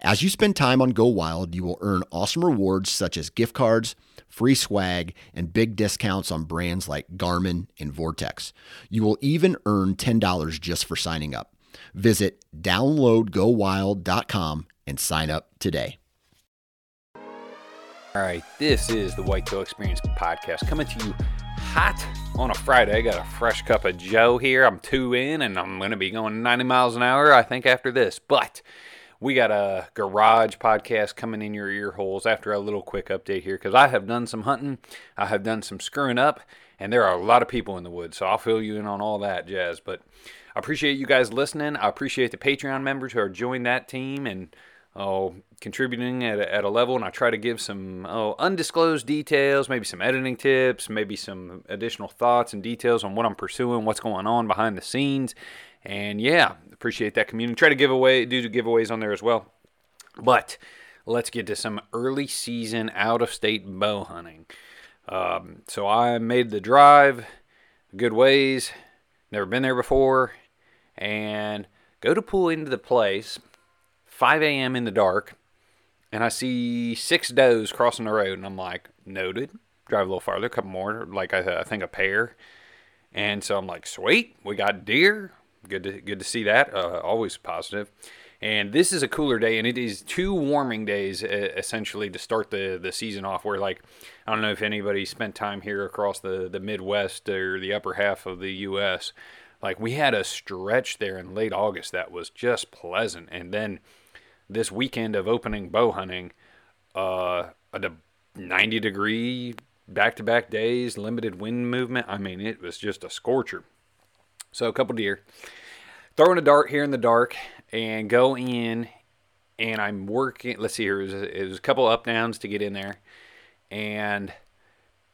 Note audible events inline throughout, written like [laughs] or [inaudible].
As you spend time on Go Wild, you will earn awesome rewards such as gift cards, free swag, and big discounts on brands like Garmin and Vortex. You will even earn $10 just for signing up. Visit downloadgowild.com and sign up today. All right, this is the Whitetail Experience podcast coming to you hot on a Friday. I got a fresh cup of Joe here. I'm two in, and I'm going to be going 90 miles an hour, I think, after this. But we got a garage podcast coming in your ear holes after a little quick update here because I have done some hunting, I have done some screwing up, and there are a lot of people in the woods. So I'll fill you in on all that jazz. But I appreciate you guys listening. I appreciate the Patreon members who are joining that team and oh, contributing at a, at a level. And I try to give some oh, undisclosed details, maybe some editing tips, maybe some additional thoughts and details on what I'm pursuing, what's going on behind the scenes. And yeah, appreciate that community. Try to give away, do giveaways on there as well. But let's get to some early season out of state bow hunting. Um, so I made the drive good ways, never been there before, and go to pull into the place 5 a.m. in the dark, and I see six does crossing the road, and I'm like, noted. Drive a little farther, a couple more, like I, I think a pair. And so I'm like, sweet, we got deer. Good to good to see that. Uh, always positive. And this is a cooler day, and it is two warming days essentially to start the, the season off. Where like I don't know if anybody spent time here across the the Midwest or the upper half of the U.S. Like we had a stretch there in late August that was just pleasant, and then this weekend of opening bow hunting, uh, a 90 degree back to back days, limited wind movement. I mean, it was just a scorcher. So a couple deer. Throwing a dart here in the dark and go in and I'm working. Let's see here. It was, a, it was a couple up downs to get in there, and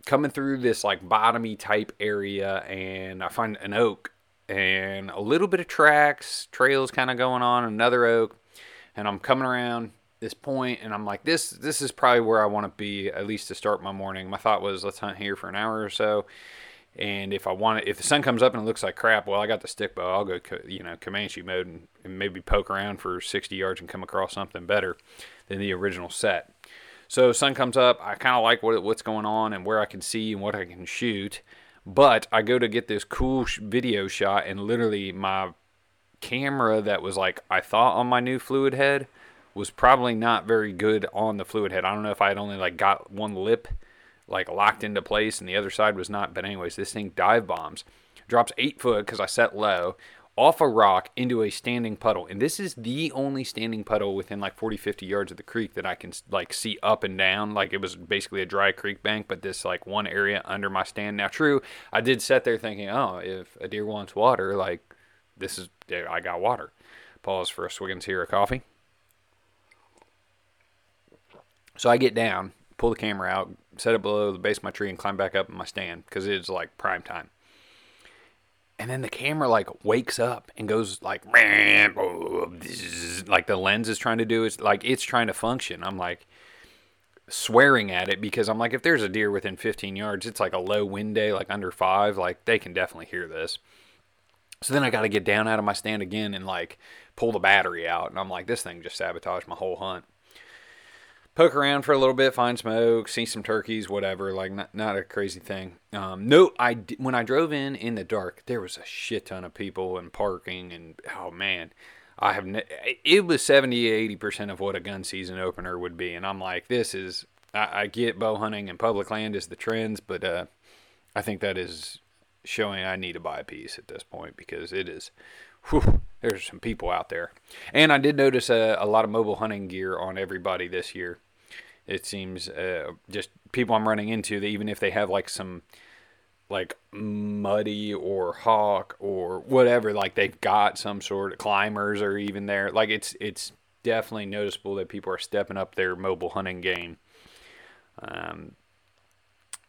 coming through this like bottomy type area, and I find an oak and a little bit of tracks, trails kind of going on. Another oak, and I'm coming around this point, and I'm like, this this is probably where I want to be at least to start my morning. My thought was, let's hunt here for an hour or so, and if I want it, if the sun comes up and it looks like crap, well, I got the stick bow. I'll go, you know, Comanche mode and, and maybe poke around for 60 yards and come across something better than the original set. So sun comes up. I kind of like what what's going on and where I can see and what I can shoot. But I go to get this cool video shot, and literally my camera that was like I thought on my new fluid head was probably not very good on the fluid head. I don't know if I had only like got one lip like locked into place and the other side was not. But anyways, this thing dive bombs, drops eight foot because I set low off a rock into a standing puddle. And this is the only standing puddle within like 40, 50 yards of the creek that I can like see up and down. Like it was basically a dry creek bank, but this like one area under my stand. Now, true, I did sit there thinking, oh, if a deer wants water, like this is, I got water. Pause for a swiggins here of coffee. So I get down, pull the camera out, set it below the base of my tree, and climb back up in my stand because it's like prime time. And then the camera like wakes up and goes like, like the lens is trying to do. It's like it's trying to function. I'm like swearing at it because I'm like, if there's a deer within 15 yards, it's like a low wind day, like under five, like they can definitely hear this. So then I got to get down out of my stand again and like pull the battery out. And I'm like, this thing just sabotaged my whole hunt poke around for a little bit, find smoke, see some turkeys, whatever. Like not not a crazy thing. Um, no, I when I drove in in the dark, there was a shit ton of people and parking, and oh man, I have ne- it was 70 80 percent of what a gun season opener would be, and I'm like, this is I, I get bow hunting and public land is the trends, but uh, I think that is showing I need to buy a piece at this point because it is. Whew, there's some people out there. And I did notice a, a lot of mobile hunting gear on everybody this year. It seems uh, just people I'm running into that even if they have like some like muddy or hawk or whatever, like they've got some sort of climbers or even there. Like it's it's definitely noticeable that people are stepping up their mobile hunting game. Um,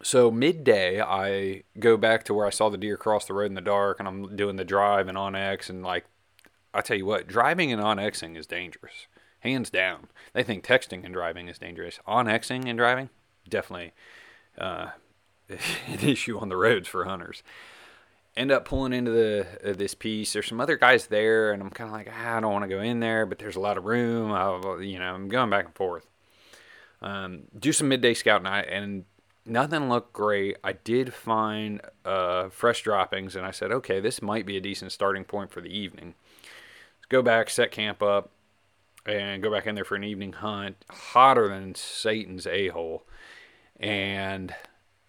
so midday, I go back to where I saw the deer cross the road in the dark, and I'm doing the drive and onX, and like, I tell you what, driving and onXing is dangerous, hands down. They think texting and driving is dangerous. onXing and driving, definitely uh, [laughs] an issue on the roads for hunters. End up pulling into the uh, this piece. There's some other guys there, and I'm kind of like, ah, I don't want to go in there, but there's a lot of room. I'll, you know, I'm going back and forth. Um, do some midday scouting, and nothing looked great. I did find uh, fresh droppings, and I said, okay, this might be a decent starting point for the evening. Let's go back, set camp up, and go back in there for an evening hunt. Hotter than Satan's a hole, and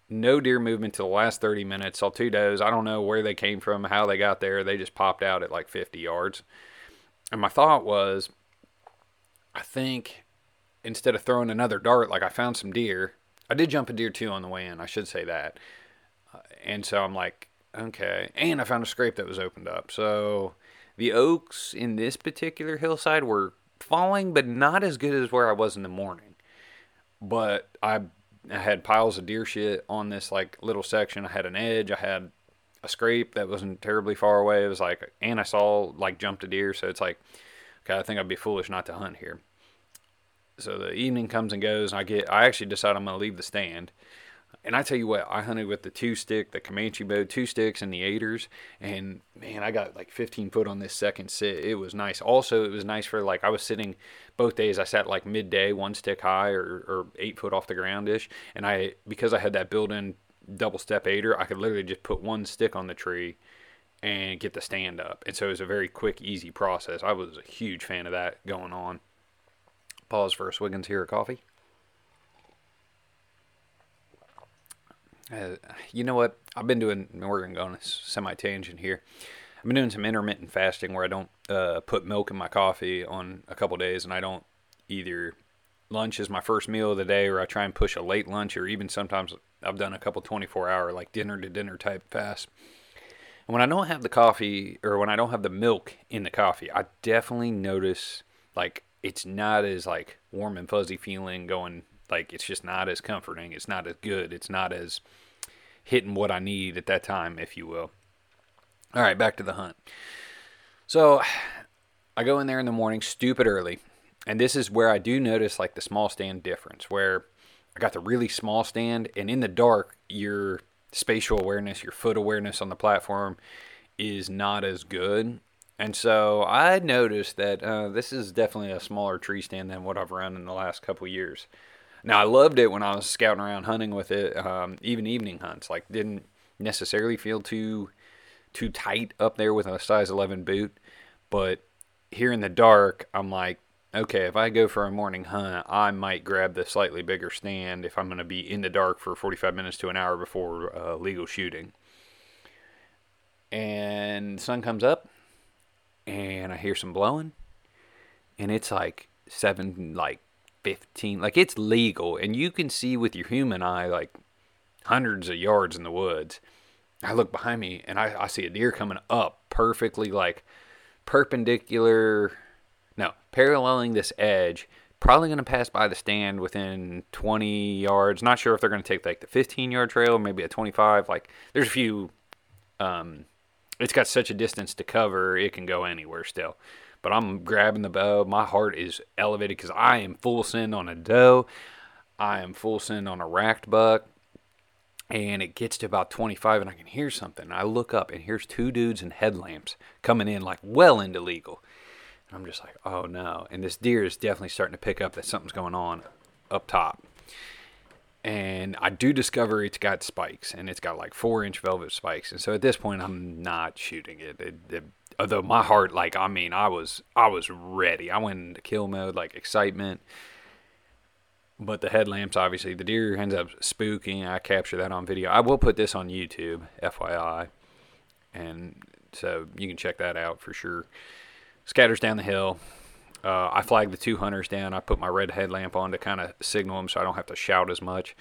no deer movement till the last 30 minutes. Saw two does. I don't know where they came from, how they got there. They just popped out at like 50 yards. And my thought was, I think instead of throwing another dart, like I found some deer I did jump a deer too on the way in. I should say that. Uh, and so I'm like, okay. And I found a scrape that was opened up. So the oaks in this particular hillside were falling, but not as good as where I was in the morning. But I, I had piles of deer shit on this like little section. I had an edge. I had a scrape that wasn't terribly far away. It was like, and I saw like jumped a deer. So it's like, okay, I think I'd be foolish not to hunt here so the evening comes and goes, and I get I actually decide I'm going to leave the stand. And I tell you what, I hunted with the two stick, the Comanche bow, two sticks, and the aiders. And man, I got like 15 foot on this second sit. It was nice. Also, it was nice for like I was sitting both days. I sat like midday, one stick high or, or eight foot off the ground ish. And I because I had that built-in double step aider, I could literally just put one stick on the tree and get the stand up. And so it was a very quick, easy process. I was a huge fan of that going on. Pause for a Swiggins here of coffee. Uh, you know what? I've been doing, we're going to go on a semi tangent here. I've been doing some intermittent fasting where I don't uh, put milk in my coffee on a couple days and I don't either lunch is my first meal of the day or I try and push a late lunch or even sometimes I've done a couple 24 hour like dinner to dinner type fast. And when I don't have the coffee or when I don't have the milk in the coffee, I definitely notice like it's not as like warm and fuzzy feeling going like it's just not as comforting it's not as good it's not as hitting what i need at that time if you will. All right back to the hunt. So i go in there in the morning stupid early and this is where i do notice like the small stand difference where i got the really small stand and in the dark your spatial awareness your foot awareness on the platform is not as good and so I noticed that uh, this is definitely a smaller tree stand than what I've run in the last couple years. Now I loved it when I was scouting around hunting with it, um, even evening hunts. Like didn't necessarily feel too too tight up there with a size 11 boot, but here in the dark, I'm like, okay, if I go for a morning hunt, I might grab the slightly bigger stand if I'm going to be in the dark for 45 minutes to an hour before uh, legal shooting. And sun comes up, and I hear some blowing, and it's like seven, like 15, like it's legal, and you can see with your human eye like hundreds of yards in the woods. I look behind me and I, I see a deer coming up perfectly like perpendicular, no, paralleling this edge. Probably going to pass by the stand within 20 yards. Not sure if they're going to take like the 15 yard trail, maybe a 25. Like there's a few um, it's got such a distance to cover, it can go anywhere still. But I'm grabbing the bow. My heart is elevated because I am full send on a doe. I am full send on a racked buck. And it gets to about 25 and I can hear something. I look up and here's two dudes in headlamps coming in like well into legal. And I'm just like, oh no. And this deer is definitely starting to pick up that something's going on up top and I do discover it's got spikes, and it's got like four inch velvet spikes. And so at this point, I'm not shooting it. it, it although my heart, like I mean, I was I was ready. I went into kill mode, like excitement. But the headlamps, obviously, the deer ends up spooking. I capture that on video. I will put this on YouTube, FYI, and so you can check that out for sure. Scatters down the hill. Uh, I flag the two hunters down. I put my red headlamp on to kind of signal them so I don't have to shout as much.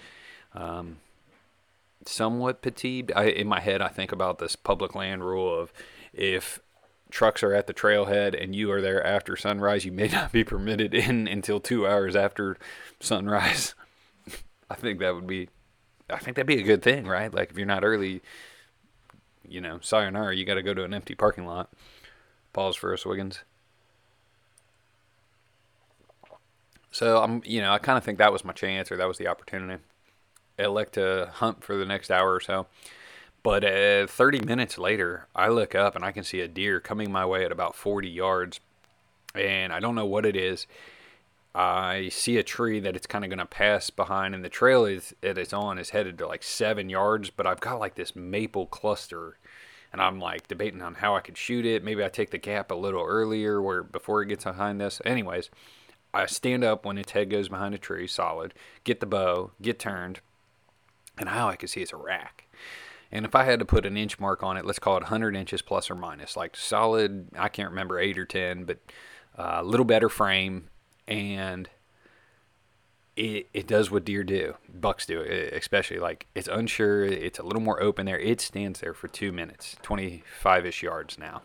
Um, somewhat fatigued. I, in my head, I think about this public land rule of if trucks are at the trailhead and you are there after sunrise, you may [laughs] not be permitted in until two hours after sunrise. [laughs] I think that would be, I think that'd be a good thing, right? Like if you're not early, you know, sayonara, you got to go to an empty parking lot. Pause for us, Wiggins. So I'm, you know, I kind of think that was my chance or that was the opportunity. I elect to hunt for the next hour or so. But uh, 30 minutes later, I look up and I can see a deer coming my way at about 40 yards. And I don't know what it is. I see a tree that it's kind of going to pass behind, and the trail is, that it's on is headed to like seven yards. But I've got like this maple cluster, and I'm like debating on how I could shoot it. Maybe I take the gap a little earlier, where before it gets behind this. Anyways, I stand up when its head goes behind a tree, solid, get the bow, get turned, and how I can see it's a rack. And if I had to put an inch mark on it, let's call it 100 inches plus or minus, like solid, I can't remember 8 or 10, but a uh, little better frame, and it, it does what deer do, bucks do, especially like it's unsure, it's a little more open there. It stands there for two minutes, 25 ish yards now.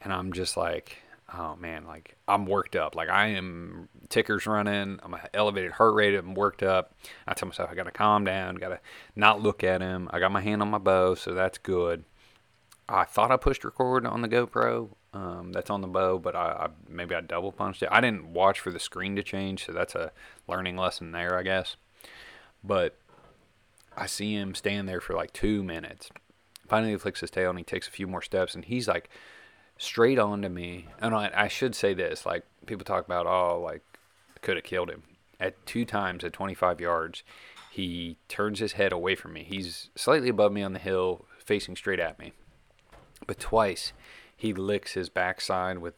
And I'm just like, oh man, like I'm worked up. Like I am tickers running. I'm elevated heart rate. I'm worked up. I tell myself I got to calm down. Got to not look at him. I got my hand on my bow, so that's good. I thought I pushed record on the GoPro. Um, that's on the bow, but I, I maybe I double punched it. I didn't watch for the screen to change, so that's a learning lesson there, I guess. But I see him stand there for like two minutes. Finally, he flicks his tail and he takes a few more steps, and he's like straight on to me. And I, I should say this: like people talk about, oh, like could have killed him. At two times at 25 yards, he turns his head away from me. He's slightly above me on the hill, facing straight at me. But twice, he licks his backside with,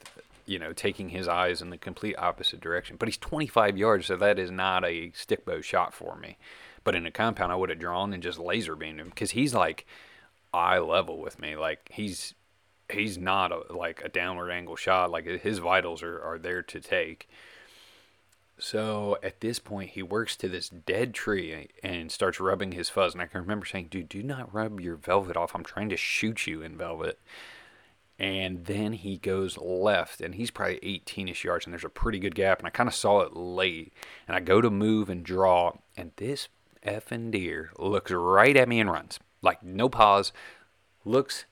you know, taking his eyes in the complete opposite direction. But he's 25 yards, so that is not a stick bow shot for me. But in a compound, I would have drawn and just laser beamed him because he's like eye level with me. Like he's he's not a, like a downward angle shot. Like his vitals are, are there to take. So at this point, he works to this dead tree and starts rubbing his fuzz. And I can remember saying, dude, do not rub your velvet off. I'm trying to shoot you in velvet. And then he goes left, and he's probably 18 ish yards, and there's a pretty good gap. And I kind of saw it late. And I go to move and draw, and this effing deer looks right at me and runs. Like, no pause, looks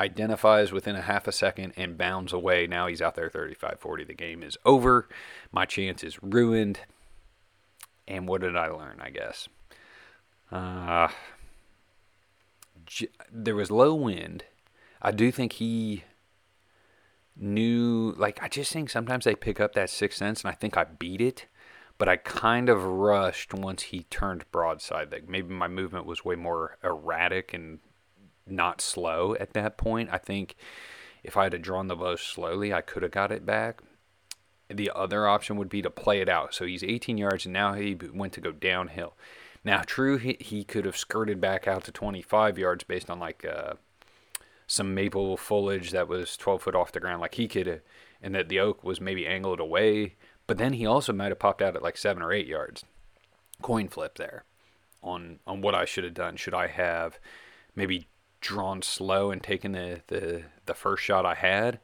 identifies within a half a second and bounds away. Now he's out there 35 40. The game is over. My chance is ruined. And what did I learn, I guess? Uh, j- there was low wind. I do think he knew, like, I just think sometimes they pick up that sixth sense, and I think I beat it. But I kind of rushed once he turned broadside. Like maybe my movement was way more erratic and not slow at that point. I think if I had drawn the bow slowly, I could have got it back. The other option would be to play it out. So he's 18 yards and now he went to go downhill. Now, true, he, he could have skirted back out to 25 yards based on like uh, some maple foliage that was 12 foot off the ground. Like he could and that the oak was maybe angled away. But then he also might have popped out at like seven or eight yards. Coin flip there on on what I should have done. Should I have maybe drawn slow and taken the, the, the first shot I had?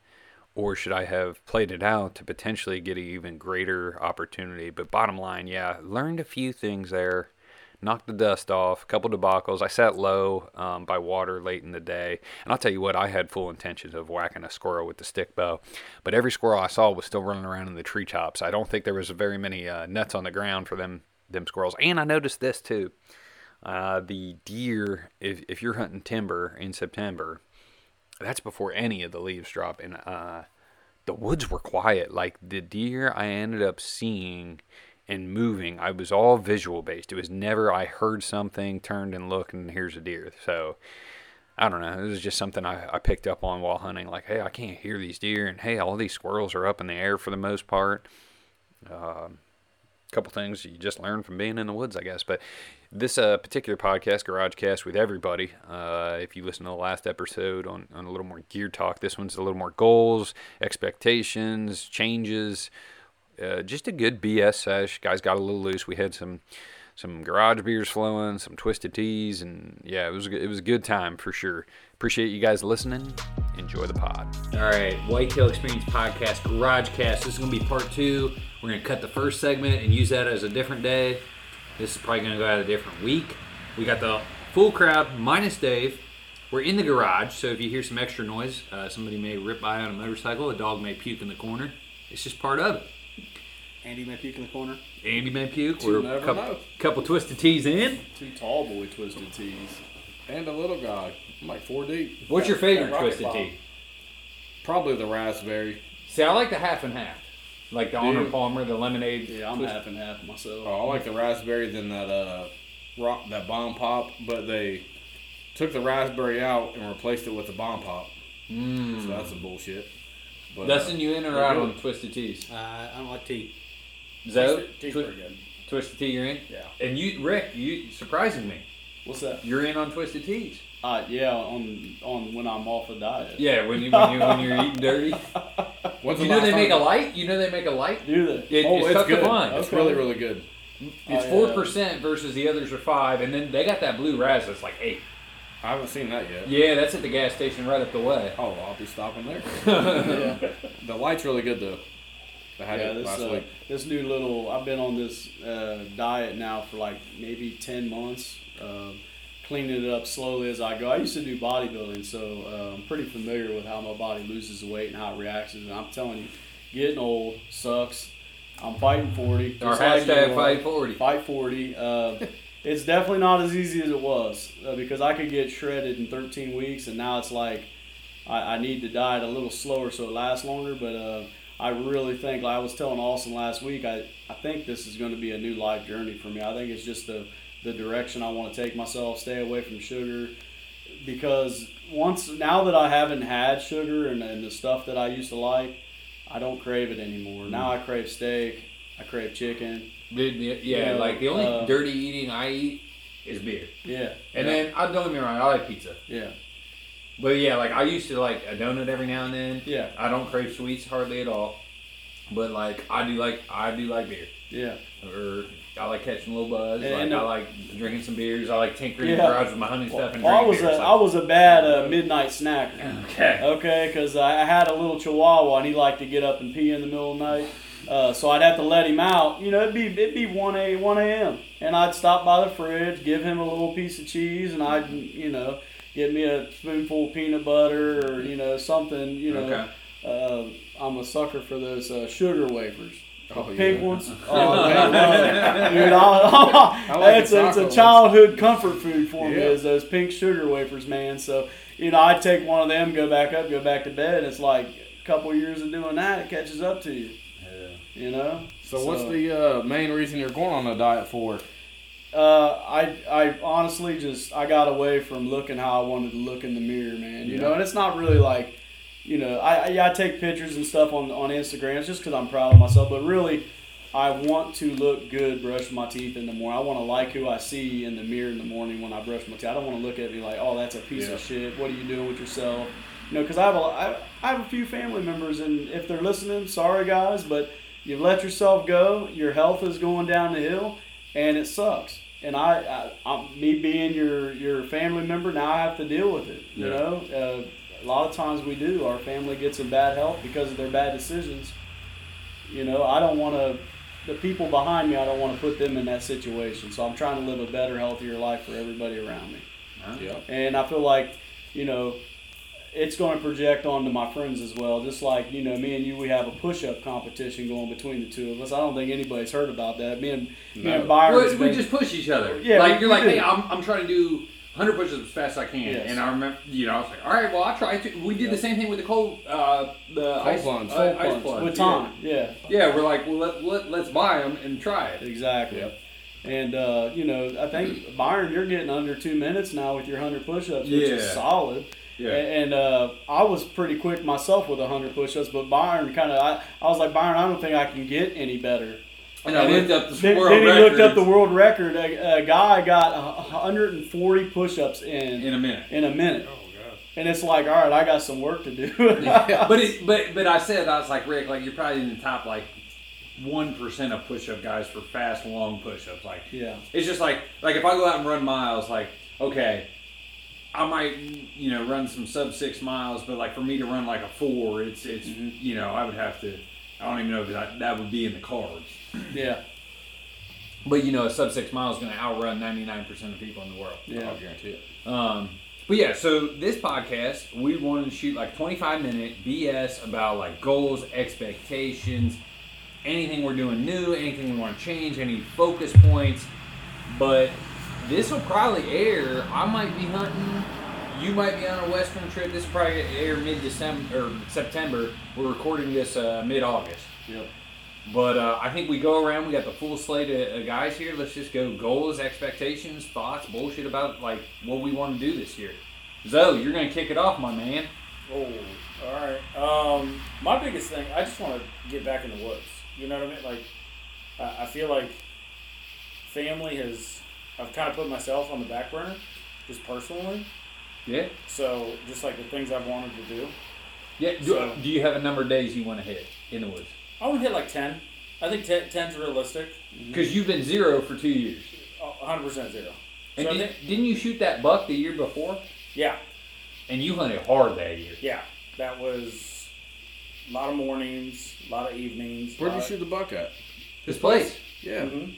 Or should I have played it out to potentially get an even greater opportunity? But bottom line, yeah, learned a few things there. Knocked the dust off, a couple debacles. I sat low um, by water late in the day. And I'll tell you what, I had full intentions of whacking a squirrel with the stick bow. But every squirrel I saw was still running around in the treetops. I don't think there was very many uh, nuts on the ground for them, them squirrels. And I noticed this too. Uh, the deer, if, if you're hunting timber in September, that's before any of the leaves drop. And uh, the woods were quiet. Like the deer I ended up seeing and moving, I was all visual based. It was never I heard something, turned and looked, and here's a deer. So I don't know. It was just something I, I picked up on while hunting. Like, hey, I can't hear these deer, and hey, all these squirrels are up in the air for the most part. Um, couple things you just learn from being in the woods, I guess. But this uh, particular podcast, Garage Cast with everybody, uh, if you listen to the last episode on, on a little more gear talk, this one's a little more goals, expectations, changes. Uh, just a good BS sesh. Guys got a little loose. We had some some garage beers flowing, some twisted teas, and yeah, it was it was a good time for sure. Appreciate you guys listening, Enjoy the pod. All right, Whitetail Experience Podcast Garage Cast. This is going to be part two. We're going to cut the first segment and use that as a different day. This is probably going to go out a different week. We got the full crowd minus Dave. We're in the garage, so if you hear some extra noise, uh, somebody may rip by on a motorcycle, a dog may puke in the corner. It's just part of it. Andy may puke in the corner. Andy may puke. You We're never a couple, know. couple twisted teas in. Two tall boy twisted teas. And a little guy. I'm like four deep. What's your favorite Rocket twisted Bob. tee? Probably the raspberry. See, I like the half and half, like the Do Honor? Palmer, the lemonade. Yeah, I'm twist- half and half myself. Oh, I like the raspberry than that uh rock that bomb pop, but they took the raspberry out and replaced it with the bomb pop. Mm. So that's some bullshit. But, Dustin, uh, you in or out good. on twisted Teas? Uh, I don't like tea. Zo, Tea's twi- pretty good. twisted tea, you're in. Yeah. And you, Rick, you surprising me. What's that? You're in on twisted Teas. Uh, yeah, on on when I'm off a diet. Yeah, when you when you when you're eating dirty. [laughs] When's You the know they make a time- light. You know they make a light. Do they? It, Oh, it's, it's, tough good. to find. It's Okay. really, really good. It's Oh, four yeah. percent versus the others are five, and then they got that blue raz that's like eight. I haven't seen that yet. Yeah, that's at the gas station right up the way. Oh, I'll be stopping there. yeah. [laughs] The light's really good though. I had yeah, it this last uh, week. this new little. I've been on this uh, diet now for like maybe ten months. Um, cleaning it up slowly as I go. I used to do bodybuilding, so uh, I'm pretty familiar with how my body loses weight and how it reacts. And I'm telling you, getting old sucks. I'm fighting 40. Our hashtag fight forty. Fight 40. Uh, [laughs] it's definitely not as easy as it was uh, because I could get shredded in 13 weeks, and now it's like I, I need to diet a little slower so it lasts longer. But uh, I really think, like I was telling Austin last week, I, I think this is going to be a new life journey for me. I think it's just the, the direction I want to take myself, stay away from sugar. Because once, now that I haven't had sugar and, and the stuff that I used to like, I don't crave it anymore. Now I crave steak, I crave chicken. Dude, Yeah, like the only uh, dirty eating I eat is beer. Yeah. And yeah, then I don't get me wrong, I like pizza. yeah, But yeah, like I used to like a donut every now and then. yeah, I don't crave sweets hardly at all. But like I do like I do like beer. yeah. Or I like catching a little buzz. And- like and I like drinking some beers. I like tinkering in Yeah. the garage with my honey stuff and Well, I was a, beers. I was a bad uh, midnight snacker. [laughs] okay. Okay, because I had a little Chihuahua and he liked to get up and pee in the middle of the night. Uh, so I'd have to let him out. You know, it'd be it'd be one a one a.m. and I'd stop by the fridge, give him a little piece of cheese, and I'd you know get me a spoonful of peanut butter or you know something. You know, Okay. uh, I'm a sucker for those uh, sugar wafers. Oh, Pink yeah. ones. [laughs] Oh, man, dude, I, [laughs] I like it's, a, it's a childhood comfort food for me. Yeah. Is those pink sugar wafers, man. So you know, I take one of them, go back up, go back to bed. And it's like a couple years of doing that, it catches up to you. Yeah. You know. So, what's the uh, main reason you're going on a diet for? Uh, I I honestly just I got away from looking how I wanted to look in the mirror, man. You know, and it's not really like, you know, I I- yeah I take pictures and stuff on on Instagram. It's just because I'm proud of myself, but really. I want to look good brushing my teeth in the morning. I want to like who I see in the mirror in the morning when I brush my teeth. I don't want to look at me like, oh, that's a piece Yeah. of shit. What are you doing with yourself? You know, because I have a I, I have a few family members, and if they're listening, sorry guys, but you've let yourself go. Your health is going down the hill, and it sucks. And I, I, I me being your your family member, now I have to deal with it. You Yeah. know, uh, a lot of times we do. Our family gets in bad health because of their bad decisions. You know, I don't want to. The people behind me, I don't want to put them in that situation. So I'm trying to live a better, healthier life for everybody around me. Yeah. And I feel like, you know, it's going to project onto my friends as well. Just like, you know, me and you, we have a push up competition going between the two of us. I don't think anybody's heard about that. Me and, me and Byron's We, we been- just push each other. Yeah, like we- you're we like, do. hey, I'm, I'm trying to do 100 push-ups as fast as I can, Yes. and I remember, you know, I was like, all right, well, I tried to. We did the same thing with the cold, uh, the ice plunge. uh, Cold ice plunge plunge with yeah. Tom. Yeah. Yeah, we're like, well, let, let, let's buy them and try it. Exactly. Yep. And uh, you know, I think Byron, you're getting under two minutes now with your hundred push-ups, which is solid. Yeah. And, and uh, I was pretty quick myself with hundred push-ups, but Byron kind of, I, I was like, Byron, I don't think I can get any better. And I then- looked up the Then, world then he looked up the world record. A, a guy got 140 push-ups in in a minute. in a minute, Oh god. and it's like, all right, I got some work to do. [laughs] but it, but but I said I was like Rick, like you're probably in the top like one percent of push-up guys for fast, long push-ups. Like yeah. it's just like like if I go out and run miles, like okay, I might, you know, run some sub six miles, but like for me to run like a four, it's it's mm-hmm. you know I would have to. I don't even know if that that would be in the cards. [clears throat] Yeah. But you know, a sub six mile is going to outrun ninety nine percent of people in the world. Yeah. I'll guarantee it. Um, but yeah, so this podcast, we wanted to shoot like 25 minute BS about like goals, expectations, anything we're doing new, anything we want to change, any focus points. But this will probably air. I might be hunting. You might be on a western trip. This will probably air mid December or September. We're recording this uh, mid August. Yep. But uh, I think we go around. We got the full slate of, of guys here. Let's just go goals, expectations, thoughts, bullshit about like what we want to do this year. Zoe, you're gonna kick it off, my man. Oh, all right. Um, my biggest thing, I just want to get back in the woods. You know what I mean? Like, I, I feel like family has. I've kind of put myself on the back burner, just personally. Yeah, So, just like the things I've wanted to do, yeah. Do, So- do you have a number of days you want to hit in the woods? I want to hit like ten. I think 10, 10's realistic. Because you've been zero for two years. hundred percent zero. And So did, think, didn't you shoot that buck the year before? yeah, And you hunted hard that year. yeah, that was a lot of mornings, a lot of evenings. Where'd you shoot the buck at? This place. Yeah. Mhm.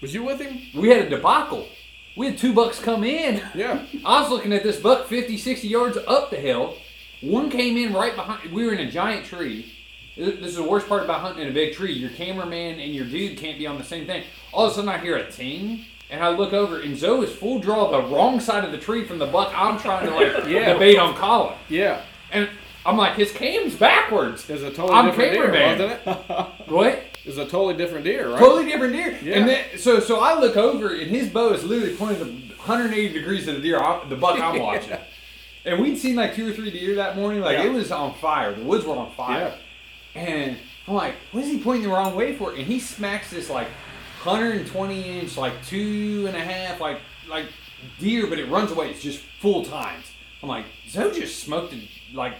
Was you with him? We had a debacle. We had two bucks come in. Yeah. [laughs] I was looking at this buck 50, 60 yards up the hill. One came in right behind. We were in a giant tree. This is the worst part about hunting in a big tree. Your cameraman and your dude can't be on the same thing. All of a sudden, I hear a ting, and I look over, and Zoe is full draw the wrong side of the tree from the buck I'm trying to like [laughs] Yeah. debate on calling. Yeah. And I'm like, his cam's backwards. Was a totally I'm different deer, cameraman. wasn't it? [laughs] What? Was a totally different deer, right? Totally different deer. Yeah. And then, so so I look over and his bow is literally pointing 180 degrees to the deer, the buck I'm [laughs] watching. And we'd seen like two or three deer that morning. Like Yeah. it was on fire. The woods were on fire. And I'm like, what is he pointing the wrong way for? And he smacks this like 120 inch, like two and a half, like like deer, but it runs away. It's just full times. I'm like, Zoe just smoked a like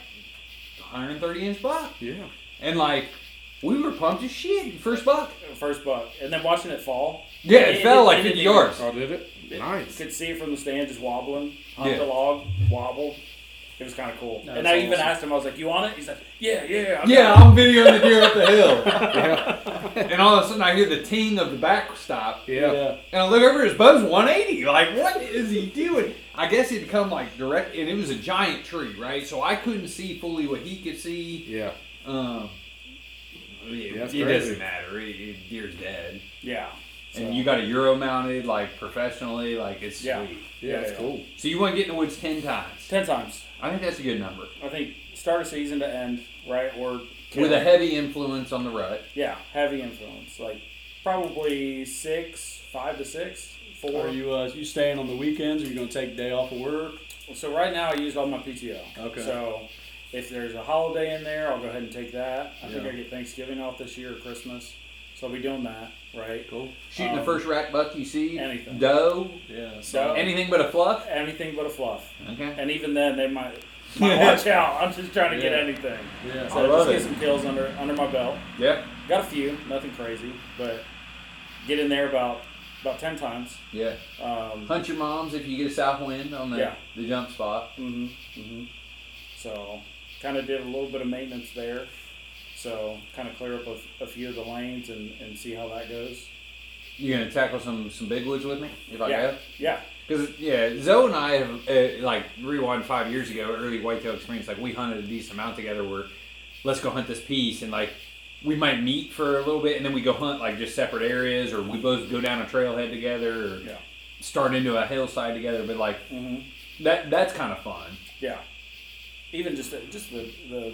130 inch buck. Yeah. And like, we were pumped as shit. First buck. First buck, and then watching it fall. Yeah, it, fell like it 50 didn't yards. Oh, did it? You Nice. could see it from the stand just wobbling on Yeah. the log, wobbled. It was kind of cool. That's and I even asked him, I was like, "You on it?" He's like, "Yeah, yeah." I'm Yeah, down." I'm videoing the deer up the hill. [laughs] yeah. And all of a sudden I hear the ting of the backstop. Yeah. And I look over, his bow's 180. Like, what is he doing? I guess he'd come like direct, and it was a giant tree, right? So I couldn't see fully what he could see. Yeah. Um, it, that's it doesn't matter. It, it, deer's dead. Yeah. So- And you got a Euro mounted, like professionally, like it's Yeah. sweet. Yeah, that's yeah. cool. So you want to get in the woods 10 times. ten times. I think that's a good number. I think start of season to end, right? Or With a heavy influence on the rut. yeah, heavy influence. Like probably six, five to six, four. Are you uh, you staying on the weekends? Or you gonna take a day off of work? So right now I use all my PTO. Okay. So if there's a holiday in there, I'll go ahead and take that. I think Yeah. I get Thanksgiving off this year or Christmas. So I'll be doing that, right? Cool. Shooting the Um, first rack buck you see. anything. Doe. Yeah. So Anything but a fluff. anything but a fluff. Okay. And even then they might, might watch [laughs] out. I'm just trying to get Yeah. anything. yeah. So I love just get it. some kills under under my belt. Yep. Got a few, nothing crazy, but get in there about about ten times. Yeah. Um, Hunt your moms if you get a south wind on the, Yeah. the jump spot. hmm hmm So, kind of did a little bit of maintenance there. So, kind of clear up a, a few of the lanes and, and see how that goes. You gonna tackle some some big woods with me if I yeah, go? yeah, Because yeah, Zoe and I have uh, like rewind five years ago, early whitetail experience. Like we hunted a decent amount together. Where let's go hunt this piece, and like we might meet for a little bit, and then we go hunt like just separate areas, or we both go down a trailhead together, or Yeah. start into a hillside together. But like hmm that that's kind of fun. yeah. Even just the, just the, the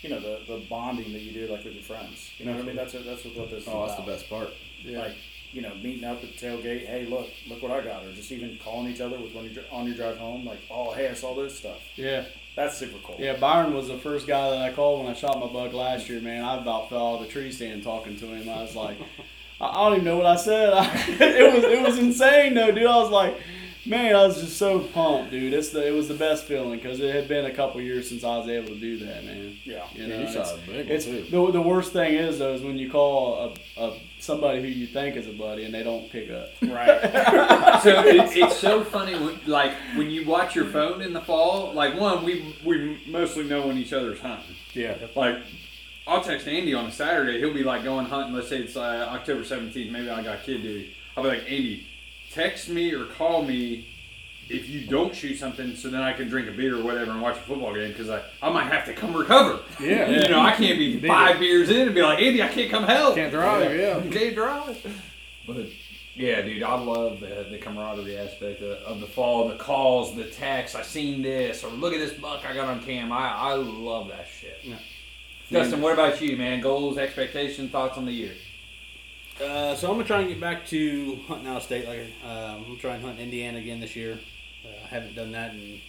you know the, the bonding that you do like with your friends. You know what I mean? That's what, that's what this is Oh, that's about. the best part. Yeah. Like you know, meeting up at the tailgate. Hey, look, look what I got, or just even calling each other with when you're on your drive home. Like, oh, hey, I saw this stuff. yeah. That's super cool. Yeah, Byron was the first guy that I called when I shot my buck last year, man. I about fell out of the tree stand talking to him. I was like, [laughs] I I don't even know what I said. [laughs] it was it was insane though, dude. I was like, Man, I was just so pumped, dude. It's the, it was the best feeling because it had been a couple years since I was able to do that, man. Yeah. You Yeah, know, you it's, shot a big one, it's too. the, the worst thing is though is when you call a, a somebody who you think is a buddy and they don't pick up. Right. [laughs] so it, it's so funny when, like when you watch your phone in the fall like one we we mostly know when each other's hunting Yeah. like i'll text andy on a saturday he'll be like going hunting let's say it's uh, october 17th maybe i got kid duty i'll be like andy text me or call me if you don't shoot something so then i can drink a beer or whatever and watch a football game because I, I might have to come recover Yeah. you know i can't be five beers in and be like andy i can't come help Can't drive, yeah. [laughs] can't drive. But yeah, dude, I love the, the camaraderie aspect of, of the fall, the calls, the texts. I seen this, or look at this buck I got on cam. I, I love that shit. Yeah. Dustin, what about you, man? Goals, expectations, thoughts on the year? Uh, so I'm gonna try and get back to hunting out of state. Like um, I'm gonna try and hunt Indiana again this year. Uh, I haven't done that in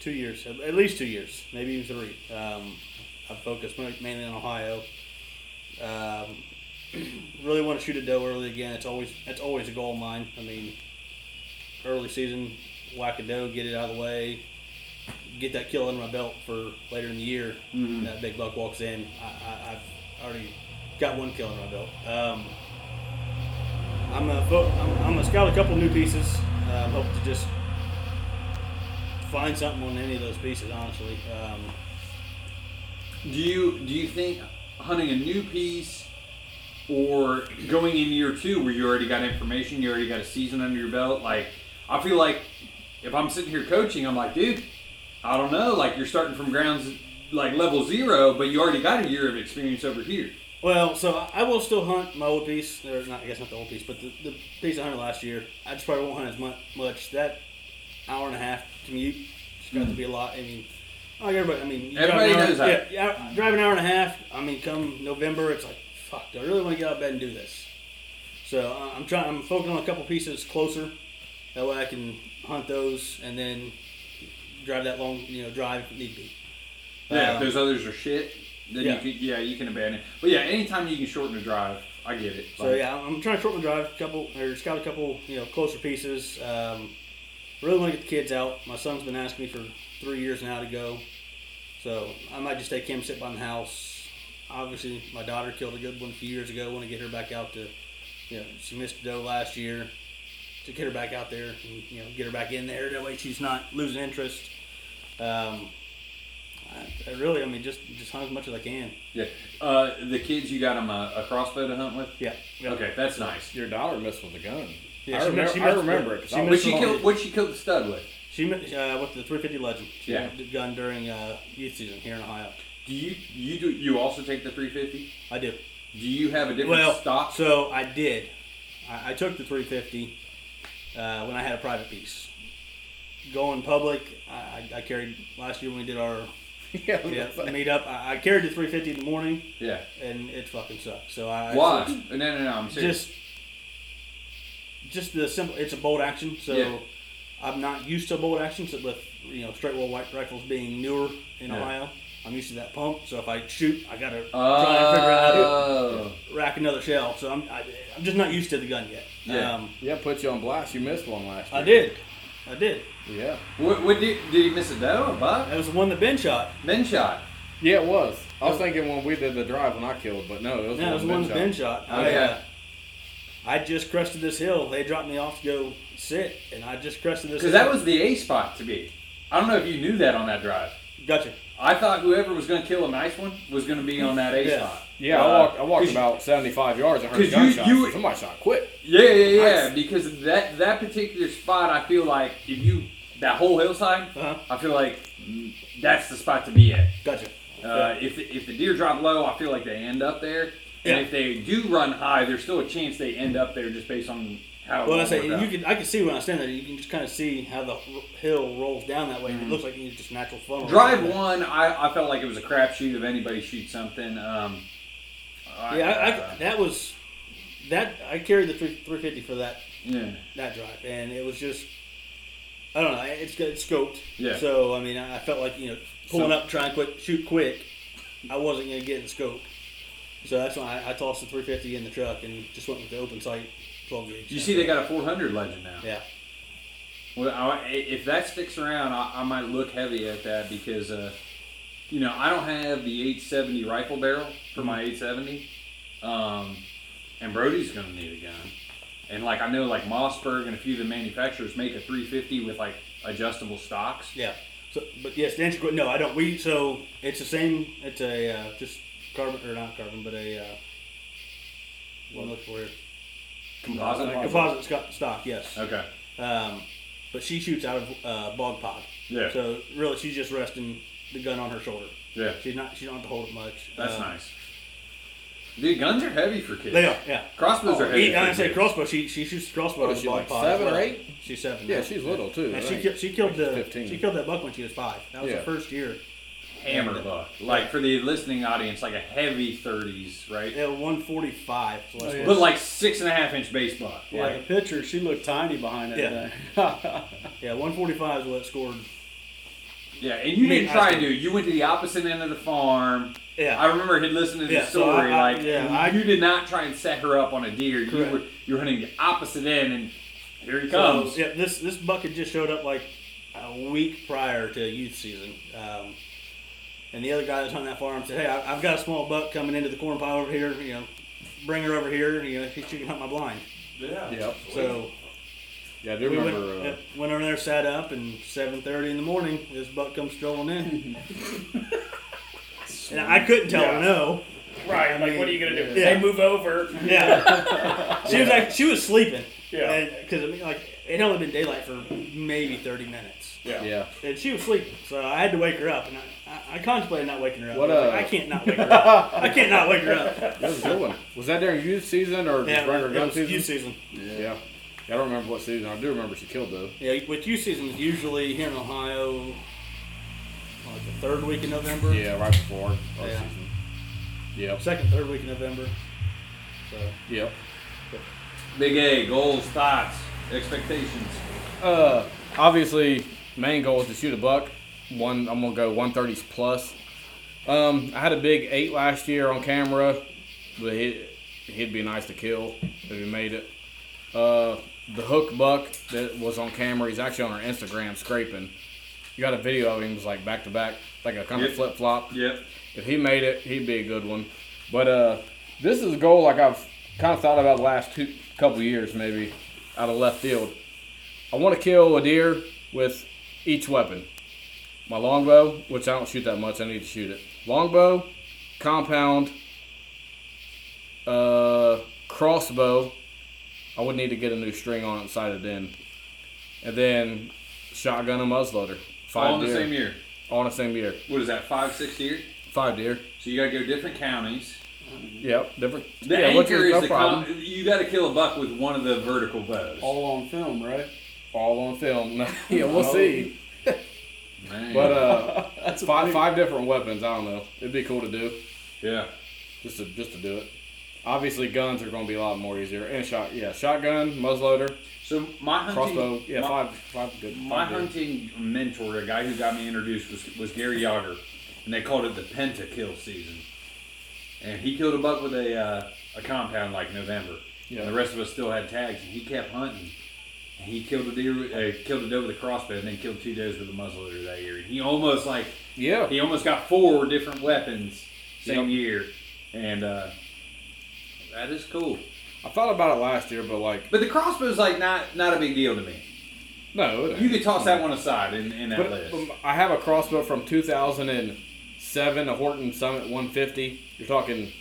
two years, at least two years, maybe even three. Um, I've focused mainly on Ohio. Um, [clears throat] really want to shoot a doe early again. It's always that's always a goal of mine. I mean, early season, whack a doe, get it out of the way, get that kill under my belt for later in the year. That big buck walks in. I, I, I've already got one kill under my belt. Um, I'm gonna I'm, I'm gonna scout a couple new pieces. Um, hope to just find something on any of those pieces. Honestly, um, Do you do you think hunting a new piece or going in year two where you already got information, you already got a season under your belt? Like, I feel like if I'm sitting here coaching, I'm like, dude, I don't know. Like, you're starting from grounds like level zero, but you already got a year of experience over here. Well, so I- will still hunt my old piece, or not, I guess not the old piece, but the, the piece I hunted last year. I just probably won't hunt as much. much. That hour and a half commute it's got to be a lot. I mean, like everybody, I mean, Everybody hour- knows that. Yeah, yeah, drive an hour and a half. I mean, come November, it's like, fuck, do I really want to get out of bed and do this? So uh, I'm trying. I'm focusing on a couple pieces closer. That way I can hunt those and then drive that long, you know, drive if need be. Yeah, Uh, if those others are shit, then yeah. you can yeah you can abandon. But yeah, anytime you can shorten the drive, I get it. So yeah, I'm trying to shorten the drive, couple or scout a couple, you know, closer pieces. Um, really want to get the kids out. My son's been asking me for three years now to go, so I might just take him sit by the house. Obviously, my daughter killed a good one a few years ago. Want to get her back out to, you know, she missed a doe last year. To get her back out there and you know get her back in there. That way she's not losing interest. Um, I, I really, I mean, just just hunt as much as I can. yeah. Uh, the kids, you got them a, a crossbow to hunt with. Yeah. yeah. Okay, that's nice. Your daughter missed with a gun. Yeah, I, she remember, missed- she I missed- remember it. 'cause she I was What she on- killed? What she killed the stud with? She met uh, with the 350 Legend. She Yeah. did gun during uh, youth season here in Ohio. Do you you do you also take the 350? I do. Do you have a different Well, stock? so I did. I, I took the 350 uh, when I had a private piece. Going public, I, I- I carried last year when we did our [laughs] yeah, yeah, meet up. I, I carried the 350 in the morning, yeah. and it fucking sucked. So I Why? so No, no, no. I'm serious. just just the simple. It's a bolt action, so Yeah. I'm not used to bolt actions. So with you know straight wall white rifles being newer in Yeah. Ohio, I'm used to that pump. So if I shoot, I gotta try and figure out how to Oh. rack another shell. So I'm I, I'm just not used to the gun yet. Yeah. Um, yeah, put you on blast. You missed one last year. I did, I did. Yeah. What, what did, did he miss a doe? A buck? That was the one that Ben shot. Ben shot. Yeah, it was. I was thinking when we did the drive when I killed, but no, it was Yeah, it was the one that Ben shot. I, Okay. uh, I just crested this hill. They dropped me off to go sit, and I just crested this. Because hill. that was the A spot to be. I don't know if you knew that on that drive. gotcha. I thought whoever was going to kill a nice one was going to be on that A Yeah. spot. Yeah, Uh, I walked. I walked about seventy-five yards and heard 'cause you- you- Somebody shot quick. Yeah, yeah, yeah. Nice. Because that that particular spot, I feel like if you that whole hillside, Uh-huh. I feel like that's the spot to be at. Gotcha. Uh, if if the deer drop low, I feel like they end up there. Yeah. And if they do run high, there's still a chance they end up there just based on how. it Well, I say you can. I can see when I stand there. You can just kind of see how the hill rolls down that way. and It looks like it's just natural funnel. Drive one, I, I felt like it was a crapshoot if anybody shoots something. Um, Yeah, I, I, that was that. I carried the three three fifty for that yeah. that drive, and it was just. I don't know. It's good. It's scoped. Yeah. So I mean, I felt like you know pulling So- up, trying quick, shoot quick. I wasn't gonna get in the scope. So that's why I, I tossed the 350 in the truck and just went with the open sight 12 gauge. You see, they got a 400 Legend now. Yeah. Well, I, if that sticks around, I, I might look heavy at that because, uh, you know, I don't have the 870 rifle barrel for my 870, um, and Brody's going to need a gun. And like I know, like Mossberg and a few of the manufacturers make a 350 with like adjustable stocks. Yeah. So, but yes, to answer your no, I don't. We so it's the same. It's a uh, just carbon or not carbon, but a uh, what am I looking for here? Composite. Composite sco- stock. Yes. Okay. Um, but she shoots out of uh, bog pod. Yeah. So really, she's just resting the gun on her shoulder. Yeah. She's not. She don't have to hold it much. That's Um, nice. Dude, guns are heavy for kids. They are. Yeah. Crossbows are heavy. He, for I say kids. crossbow. She she shoots crossbow. What with she, like pod seven or eight? She's seven. Yeah, she's little too. And I she killed, she killed the 15. she killed that buck when she was five. That was Yeah. the first year. hammer buck. Like for the listening audience, like a heavy 30s, right? Yeah, one forty five. So Oh, yeah. But like six and a half inch base buck. Yeah, Like, the picture, she looked tiny behind that Yeah. thing. [laughs] yeah, one forty five is what scored. Yeah, and you didn't try I- to do. You went to the opposite end of the farm. Yeah. I remember him listening to Yeah, the so story. I- I- like, yeah, you, I- you did not try and set her up on a deer. You Correct. were you were running the opposite end, and here he So, comes. yeah, this this buck had just showed up like a week prior to youth season. Um, and the other guy that's on that farm said, "Hey, I, I've got a small buck coming into the corn pile over here. You know, bring her over here. You know, she can hunt my blind." Yeah. Yep. So Yeah, I do we went, remember. yeah, Uh, went over there, sat up, and seven thirty in the morning, this buck comes strolling in, [laughs] and I couldn't tell her no. Right. Like, what are you gonna do? Yeah. They move over. Yeah, [laughs] she was like she was sleeping. Yeah. because I mean, like it had only been daylight for maybe thirty minutes. Yeah. yeah. And she was sleeping, so I had to wake her up, and I, I, I contemplated not waking her up. What, I, like, uh, I can't not wake her up. [laughs] I can't not wake her up. That was a good one. Was that during youth season or just Yeah, regular gun season? youth season. Yeah. I don't remember what season. I do remember she killed though. Yeah, with you season, it's usually here in Ohio, like the third week in November. Yeah, right before our Yeah. season. Yep. Second, third week in November. So Yep. Big A goals, thoughts, expectations. Uh, obviously, main goal is to shoot a buck. One, I'm gonna go 130s plus. Um, I had a big eight last year on camera, but he, he'd be nice to kill if he made it. Uh, the hook buck that was on camera, he's actually on our Instagram scraping. You got a video of him, was like back to back, like a kind of Yep. flip flop. Yep. If he made it, he'd be a good one. But uh, this is a goal like I've kind of thought about the last two couple years, maybe out of left field. I want to kill a deer with each weapon. My longbow, which I don't shoot that much, I need to shoot it. Longbow, compound, uh, crossbow. I would need to get a new string on it and sight it in, and then shotgun and muzzleloader. Five All in the same year. All in the same year. What is that? Five, six deer. Five deer. So you got to go different counties. Yep, different. The yeah, anchor is is no the problem. com- you got to kill a buck with one of the vertical bows. All on film, right? all on film. [laughs] [laughs] yeah, we'll see. Man. But uh, [laughs] That's five big- five different weapons. I don't know. It'd be cool to do yeah. just to just to do it. Obviously, guns are going to be a lot more easier. And shot, yeah, shotgun, muzzleloader, So my hunting, crossbow. Yeah, my, five five good. My five good. hunting mentor, a guy who got me introduced, was, was Gary Yager, and they called it the pentakill season. And he killed a buck with a uh, a compound like November. Yeah. And the rest of us still had tags, and he kept hunting. And he killed a deer, with- uh, killed a doe with a crossbow, and then killed two does with a muzzleloader that year. He almost like Yeah, he almost got four different weapons same Yep. year, and uh, that is cool. I thought about it last year, but like, But the crossbow's like not not a big deal to me. no, it ain't. You could toss that one aside in, in that But list. um, I have a crossbow from 2007, a Horton Summit 150. You're talking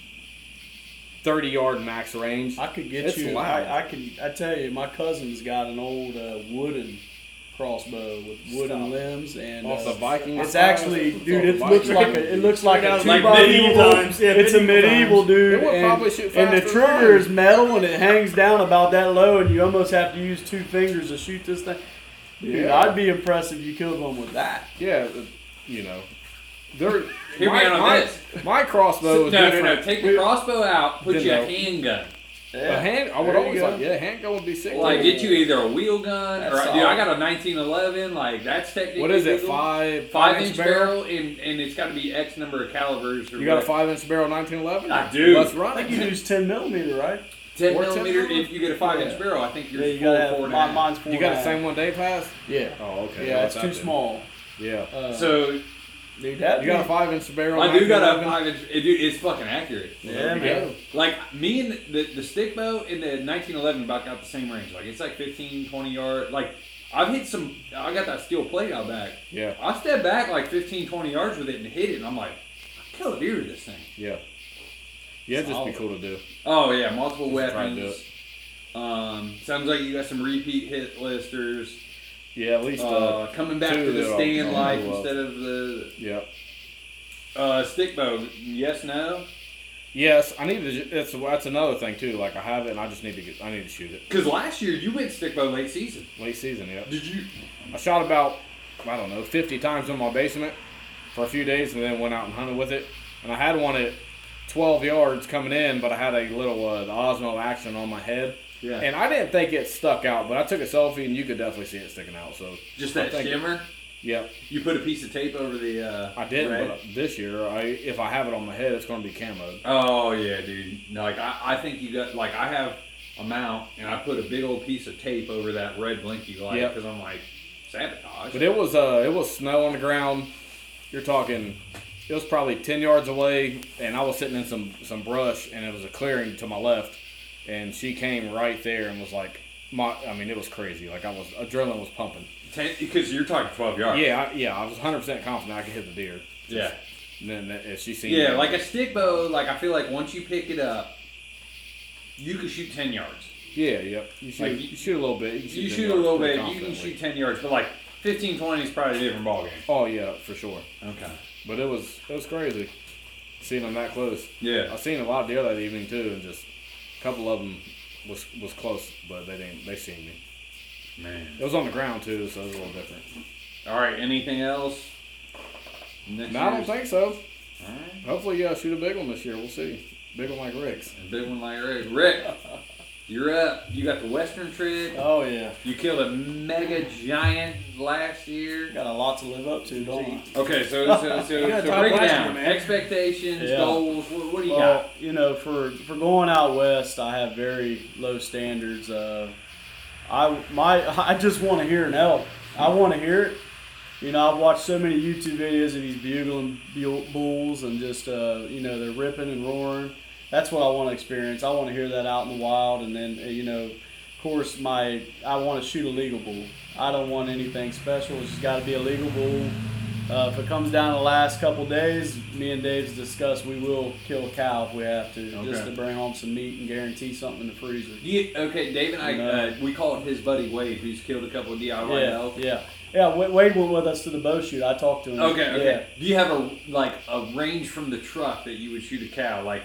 30 yard max range. I could get It's you. loud. I, I can. I tell you, my cousin's got an old uh, wooden crossbow with wooden limbs and Off uh, the Viking. It's actually, dude. It looks like a. It looks like a two Like by medieval times, yeah, it's a medieval medieval times. dude. It would and, probably shoot and the trigger than is metal and it hangs down about that low, and you almost have to use two fingers to shoot this thing. Dude, Yeah. I'd be impressed if you killed one with that. Yeah, uh, you know. They're, Hear me my, out on my, this. My crossbow no, is no, different. no. Take the crossbow out. Put Then you a no. Handgun A hand, I would There you always go. like, yeah, handgun would be sick. Like get you either a wheel gun That's or dude. I got a 1911. Like that's technically what is it? legal. Five Five inch barrel, and, and it's got to be X number of calibers. Or You got a five inch barrel 1911? I do. Let's run. I run think you use 10 millimeter, right? 10 Or 10 millimeter. millimeter? If you get a five inch barrel, I think you're Yeah, you four, gotta have a mine's four. You got the same one Dave has? Yeah. Oh, okay. Yeah, what's it's too small. Yeah. Uh, So dude, that You got a five inch barrel? I do got a 1911? five inch. It, dude, it's fucking accurate. Yeah, man. go. Like me and the, the stick bow in the 1911 about got the same range. Like it's like 15, 20 yard. Like I've hit some. I got that steel plate out back. Yeah, I stepped back like 15, 20 yards with it and hit it, and I'm like, I killed a deer with this thing. yeah. Yeah, it'd just be cool to do. Oh yeah, multiple Just try to do weapons. Um, sounds like you got some repeat hit listers. Yeah, at least. Uh, Uh, coming back two to the stand I'll life instead of the yeah. uh, stick bow. Yes, no. Yes, I need to. That's that's another thing too. Like I have it, and I just need to get. I need to shoot it Because last year you went stick bow late season. late season. Yeah. Did you? I shot about I don't know 50 times in my basement for a few days, and then went out and hunted with it. And I had one at 12 yards coming in, but I had a little uh, the Osmo action on my head, Yeah. and I didn't think it stuck out. But I took a selfie, and you could definitely see it sticking out. So Just that think- shimmer. yeah, You put a piece of tape over the. Uh, I did. red? But this year, I if I have it on my head, it's going to be camo. Oh yeah, dude. No, Like I, I think you got like I have a mount and I put a big old piece of tape over that red blinky light Yep. because I'm like sabotage. But it was uh, it was snow on the ground. You're talking, it was probably ten yards away, and I was sitting in some some brush, and it was a clearing to my left, and she came right there and was like, my, I mean, it was crazy. Like I was, adrenaline was pumping. because you're talking 12 yards. Yeah, I, yeah, I was 100 percent confident I could hit the deer. Yeah. And then if she seen, Yeah, like a stick bow. Like I feel like once you pick it up, you can shoot 10 yards. yeah, yep. you shoot, like, you shoot a little bit. You, can You shoot a little bit, you can shoot 10 yards, but like 15, 20 is probably a different ballgame. Oh yeah, for sure. Okay. But it was it was crazy seeing them that close. Yeah. I seen a lot of deer that evening too, and just a couple of them was was close, but they didn't. They seen me. Man. It was on the ground too, so it was a little different. All right. Anything else? Next No, I don't think so. All right. Hopefully, yeah, shoot a big one this year. We'll see. Big one like Rick's. A big one like Rick. Rick, you're up. You got the Western Trip. Oh, yeah. You killed a mega giant last year. Got a lot to live up to, don't I? Okay, so [laughs] so so, so break it down. man. Expectations, Yeah. goals. What, what do you Well, got? you know, for for going out west, I have very low standards. Uh, I my [laughs] I just want to hear an elk. I want to hear it. You know, I've watched so many YouTube videos of these bugling bulls and just uh, you know they're ripping and roaring. That's what I want to experience. I want to hear that out in the wild, and then uh, you know, of course, my I want to shoot a legal bull. I don't want anything special. It's just got to be a legal bull. Uh, if it comes down to the last couple days, me and Dave's discussed we will kill a cow if we have to, just to bring home some meat and guarantee something in the freezer. You, okay, Dave and I, No. uh, we called his buddy Wade, who's killed a couple of DIY Yeah, elk. yeah, yeah. Wade went with us to the bow shoot. I talked to him. Okay, okay. Yeah. Do you have a like a range from the truck that you would shoot a cow? Like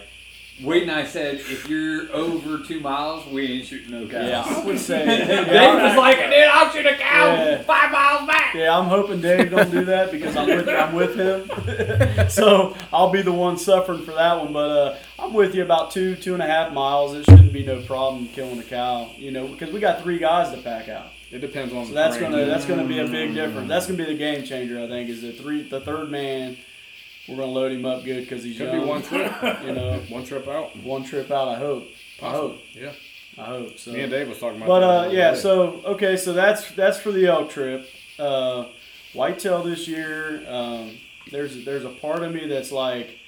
Wade and I said, if you're over two miles, we ain't shooting no cows. Yeah, I would say. [laughs] Dave yeah, was like, dude, I'll shoot a cow Yeah. five miles back. yeah, I'm hoping Dave don't do that because I'm with I'm with him. [laughs] so I'll be the one suffering for that one. But uh, I'm with you about two two and a half miles. It shouldn't be no problem killing a cow. You know, because we got three guys to pack out. It depends on So the that's terrain, gonna that's gonna be a big difference. That's gonna be the game changer. I think is the three the third man. We're gonna load him up good because he's Could young. be one trip. [laughs] You know, one trip out. one trip out. I hope. I hope. Yeah. I hope so. Me and Dave was talking about. But that uh, yeah, day. so okay, so that's that's for the elk trip. Uh, whitetail this year. Um, there's there's a part of me that's like,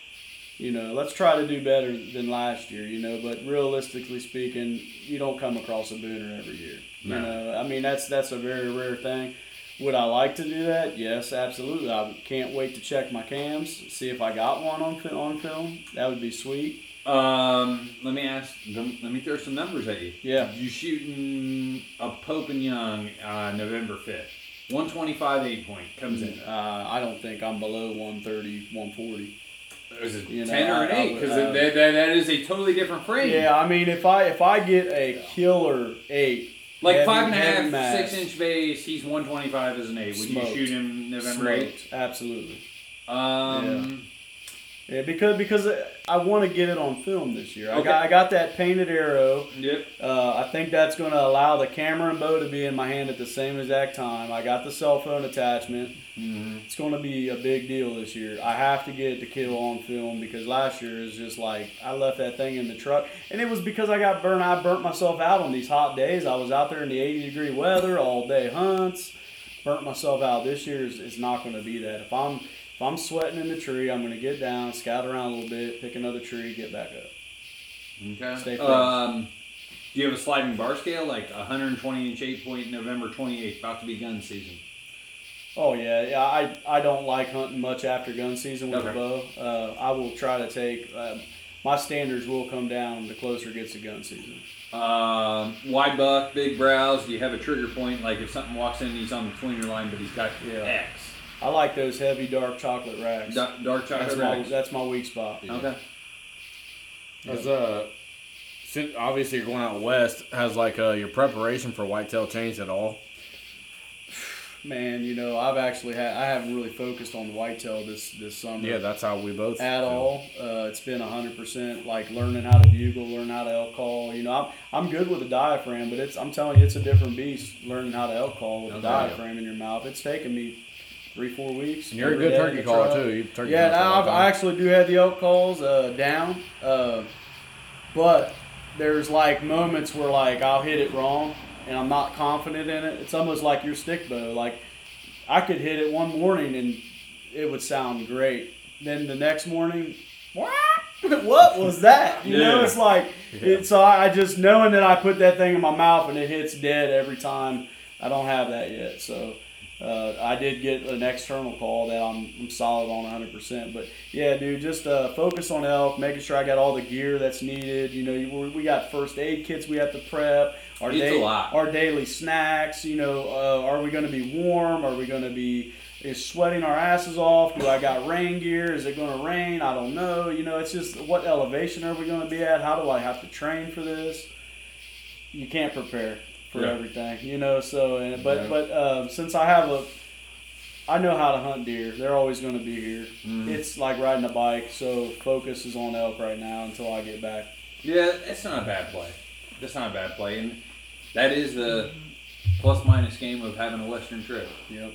you know, let's try to do better than last year. You know, but realistically speaking, you don't come across a booner every year. You know, I mean that's that's a very rare thing. Would I like to do that? Yes, absolutely. I can't wait to check my cams, see if I got one on on film. That would be sweet. Um, let me ask. Let me throw some numbers at you. Yeah. You shooting a Pope and Young uh, November fifth. One twenty five eight point comes in. Uh, I don't think I'm below 130, 140. Is it You know, ten or an I- I eight? Because that, that, that is a totally different frame. Yeah, I mean, if I if I get a killer eight, Like heavy- five and a half, mass, six inch base. He's one twenty five as an eight. Would Smoked. you shoot him November eighth? absolutely. Um, Yeah, because because I want to get it on film this year. I got I got that painted arrow. Yep. Uh, I think that's going to allow the camera and bow to be in my hand at the same exact time. I got the cell phone attachment. It's going to be a big deal this year. I have to get the kill on film because last year is just like I left that thing in the truck, and it was because I got burned. I burnt myself out on these hot days. I was out there in the 80 degree weather all day hunts. Burnt myself out. This year is, is not going to be that. If I'm if I'm sweating in the tree, I'm going to get down, scout around a little bit, pick another tree, get back up. Okay. Stay. Um, do you have a sliding bar scale like 120 inch eight point November 28th, about to be gun season? Oh yeah, yeah. I I don't like hunting much after gun season with Okay. a bow. Uh, I will try to take. Uh, my standards will come down the closer it gets to gun season. Um, wide buck, big brows. Do you have a trigger point? Like if something walks in, he's on the tweener line, but he's got Yeah. X. I like those heavy dark chocolate racks. Da- dark chocolate that's my racks. that's my weak spot. Okay. As uh, since obviously you're going out west, has like uh, your preparation for whitetail changed at all? Man, you know I've actually had I haven't really focused on the whitetail this this summer. Yeah, that's how we both at feel. all. Uh, it's been hundred percent like learning how to bugle, learn how to elk call. You know, I'm I'm good with the diaphragm, but it's I'm telling you, it's a different beast. Learning how to elk call with the Okay. diaphragm in your mouth. It's taken me three four weeks. And you're a good turkey caller too. You turkey Yeah, hunt now I've, I actually do have the elk calls uh, down, uh, but there's like moments where like I'll hit it wrong and I'm not confident in it. It's almost like your stick bow. Like I could hit it one morning and it would sound great. Then the next morning, what [laughs] what was that? You know, it's like it's. So I just knowing that I put that thing in my mouth and it hits dead every time. I don't have that yet, so. Uh, I did get an external call that I'm, I'm solid on 100%. But yeah, dude, just uh, focus on elk, making sure I got all the gear that's needed. You know, we got first aid kits we have to prep. Our, It's a our daily snacks. You know, uh, are we going to be warm? Are we going to be is sweating our asses off? Do I got rain gear? Is it going to rain? I don't know. You know, it's just what elevation are we going to be at? How do I have to train for this? You can't prepare for Yeah. everything, you know. So, and, but Yeah. but uh, since I have a, I know how to hunt deer. They're always going to be here. Mm-hmm. It's like riding a bike. So focus is on elk right now until I get back. Yeah, it's not a bad play. That's not a bad play, and that is the plus minus game of having a western trip. Yep.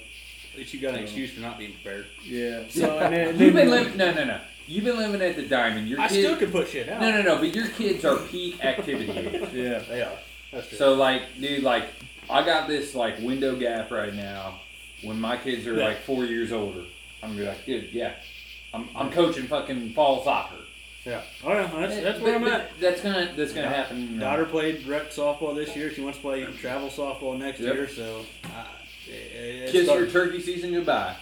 At least you got an excuse for not being prepared. Yeah. [laughs] So and then, and You've been then- living. No, no, no. You've been living at the diamond. Your I kids, still can put shit out. No, no, no. But your kids are peak activity. [laughs] Yeah. They are. That's true. So like, dude, like, I got this like window gap right now. When my kids are Yeah. like four years older, I'm gonna be like, dude, yeah, I'm, I'm coaching fucking fall soccer. yeah. Oh yeah, that's, that's where But- I'm at. That's gonna that's gonna Da- happen. Daughter played rec softball this year. She wants to play travel softball next Yep. year. So, uh, it, it's Kiss start- your turkey season goodbye.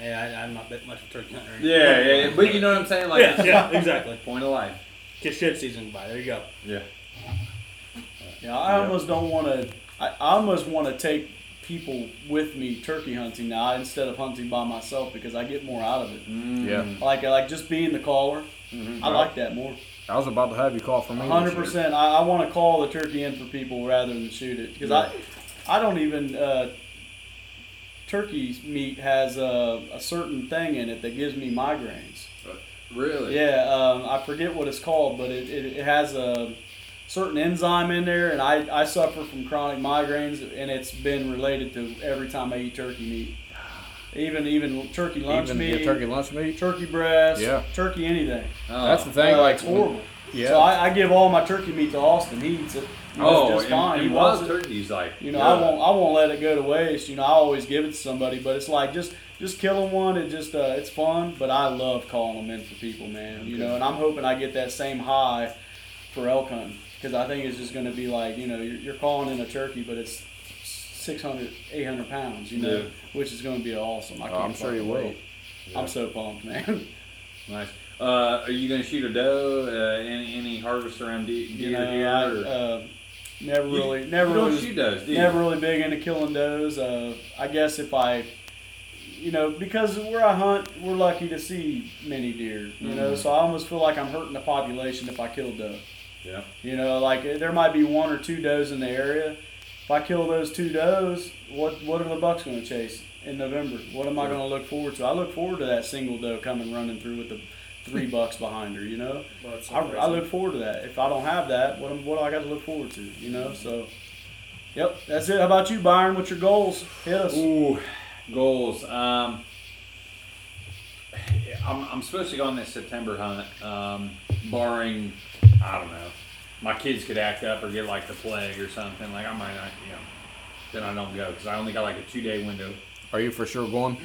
Yeah, I, I'm not that much of a turkey hunter. Yeah, yeah, yeah. But you know what I'm saying? Like, yeah, yeah, exactly. [laughs] point of life. Kiss shit season goodbye. There you go. Yeah. Yeah, I almost don't want to. I, I almost want to take people with me turkey hunting now instead of hunting by myself because I get more out of it. Yeah, like like just being the caller. I like that more. I was about to have you call for me. hundred percent. I, I want to call the turkey in for people rather than shoot it because I, I don't even. Uh, turkey meat has a, a certain thing in it that gives me migraines. Really? Yeah, um, I forget what it's called, but it, it, it has a certain enzyme in there, and I, I suffer from chronic migraines, and it's been related to every time I eat turkey meat. Even even turkey lunch Even meat, your turkey lunch meat. turkey breast, Yeah. turkey anything. Oh. That's the thing. Uh, like it's horrible. Yeah. So I, I give all my turkey meat to Austin. He eats it. He Oh, just and, fine. and he wild loves it. turkey's like. You know, I won't I won't let it go to waste. You know, I always give it to somebody, but it's like just just killing one. It just uh, it's fun, but I love calling them in for people, man. You know, and I'm hoping I get that same high for elk hunting because I think it's just going to be like you know you're, you're calling in a turkey, but it's 600, 800 pounds. You know, Yeah. which is going to be awesome. I Oh, can't I'm sure you will. wait. I'm so pumped, man. [laughs] Nice. Uh, are you gonna shoot a doe? Uh, any any harvest around de- you deer know, here? I or- uh, never You- really, never you really don't shoot does, do? Never really big into killing does. Uh, I guess if I, you know, because where I hunt, we're lucky to see many deer. You know, Mhm. so I almost feel like I'm hurting the population if I kill a doe. Yeah. You know, like uh, there might be one or two does in the area. If I kill those two does, what what are the bucks going to chase in November? What am I Sure. going to look forward to? I look forward to that single doe coming running through with the three [laughs] bucks behind her. You know, Well, I, I look forward to that. If I don't have that, what what do I got to look forward to? You know, so. Yep, that's it. How about you, Byron? What's your goals? Hit us. Ooh, goals. Um, I'm, I'm supposed to go on this September hunt, um, barring, I don't know, my kids could act up or get like the plague or something. Like I might not, you know, then I don't go because I only got like a two day window. Are you for sure going?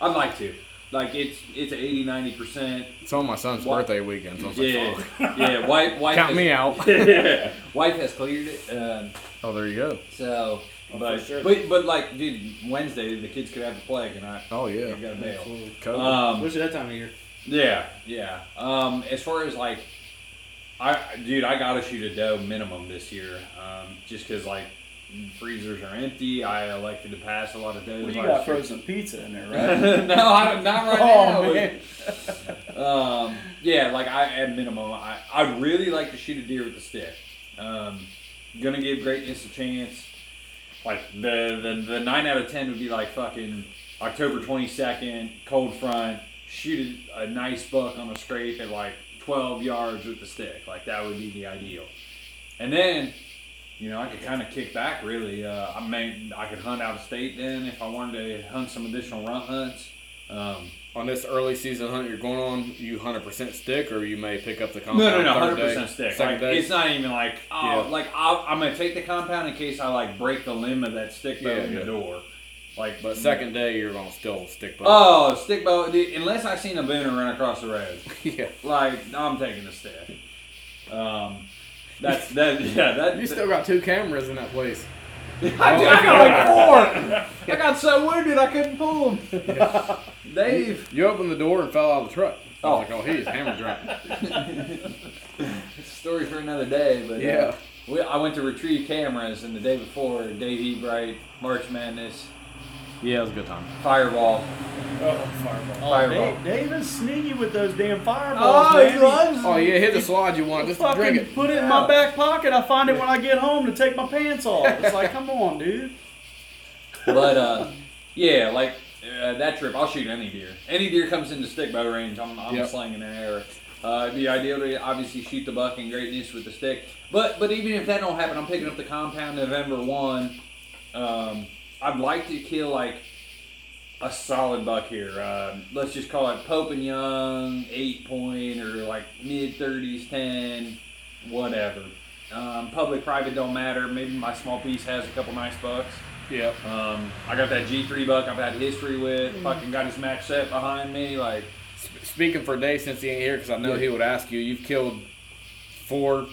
I'd like to. Like it's it's 80, 90 percent. It's on my son's What? birthday weekend. So I was like, Yeah, fuck. [laughs] yeah. Wife, wife Count has, me out. [laughs] yeah, [laughs] wife has cleared it. Um, Oh, there you go. so, Oh, but, sure. but but like, dude, Wednesday the kids could have the plague and I, Oh I yeah. got to bail. COVID. Um, Which is that time of year? Yeah, yeah. Um, as far as like, I dude, I gotta shoot a doe minimum this year, um, just because like freezers are empty. I elected to pass a lot of does. Well, you got frozen pizza in there, [laughs] right? no, I, not right [laughs] oh now. man. Um, yeah, like I at minimum, I I'd really like to shoot a deer with a stick. Um, gonna give greatness a chance. Like the the the nine out of ten would be like fucking October twenty second, cold front, shoot a, a nice buck on a scrape at like twelve yards with the stick. Like that would be the ideal. And then, you know, I could kind of kick back really. Uh, I may I could hunt out of state then if I wanted to hunt some additional runt hunts. Um, On this early season hunt you're going on, you 100% stick, or you may pick up the compound. no, no, third hundred day, stick. Like, it's not even like oh, Yeah. like I'll, I'm gonna take the compound in case I like break the limb of that stick bow Yeah, in yeah. the door. Like, but second day you're gonna still stick. bow. oh, stick bow. dude, Unless I seen a booner run across the road, [laughs] yeah. like I'm taking the stick. Um, that's that. [laughs] Yeah, that. You still got two cameras in that place. [laughs] I, I got like four. I got so wounded I couldn't pull them. Dave. You opened the door and fell out of the truck. I Oh. was like, oh, he's hammer drunk. Story for another day, but uh, Yeah. we, I went to retrieve cameras, and the day before, Dave Ebright, March Madness, Yeah, it was a good time. Fireball. Oh, fireball. Oh, Fireball. Dave, Dave is sneaky with those damn fireballs, Oh, man. he loves Oh yeah, hit the slide you want just to drink Fucking it. put it in my back pocket. I find it when I get home to take my pants off. It's like, come on, dude. But uh, yeah, like uh, that trip, I'll shoot any deer. Any deer comes into stick bow range, I'm, I'm Yep. slinging an arrow. Uh, it'd be ideal to obviously shoot the buck in greatness with the stick. But but even if that don't happen, I'm picking up the compound November one. Um, I'd like to kill like a solid buck here. Uh, let's just call it Pope and Young, eight point or like mid thirties, ten, whatever. Um, public, private don't matter. Maybe my small piece has a couple nice bucks. Yep. Um, I got that G3 buck I've had history with. Fucking got his match set behind me. Like, Speaking for Dave, since he ain't here, because I know Yeah. he would ask you, you've killed four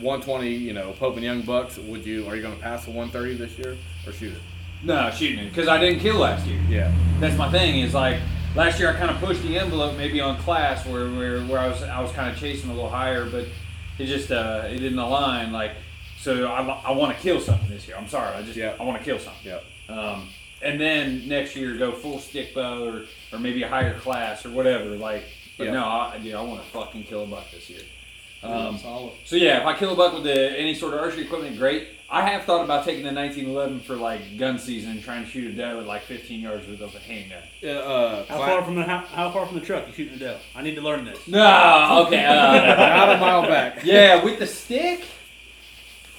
120, you know, Pope and Young bucks. Would you? Are you going to pass the 130 this year or shoot it? No, shooting it because I didn't kill last year. Yeah. That's my thing. Is like last year I kind of pushed the envelope maybe on class where where, where I was I was kind of chasing a little higher, but it just uh, it didn't align. Like, so I, I want to kill something this year. I'm sorry. I just Yeah. I want to kill something. Yeah. Um, and then next year go full stick bow or, or maybe a higher class or whatever. Like, but Yeah. no, I, dude, I want to fucking kill a buck this year. Um, so yeah, if I kill a buck with the, any sort of archery equipment, great. I have thought about taking the 1911 for like gun season and trying to shoot a doe at like 15 yards with a handgun. Uh, uh, How far from the how, how far from the truck you shooting a doe? I need to learn this. No, okay. Uh, [laughs] About a mile back. yeah, with the stick,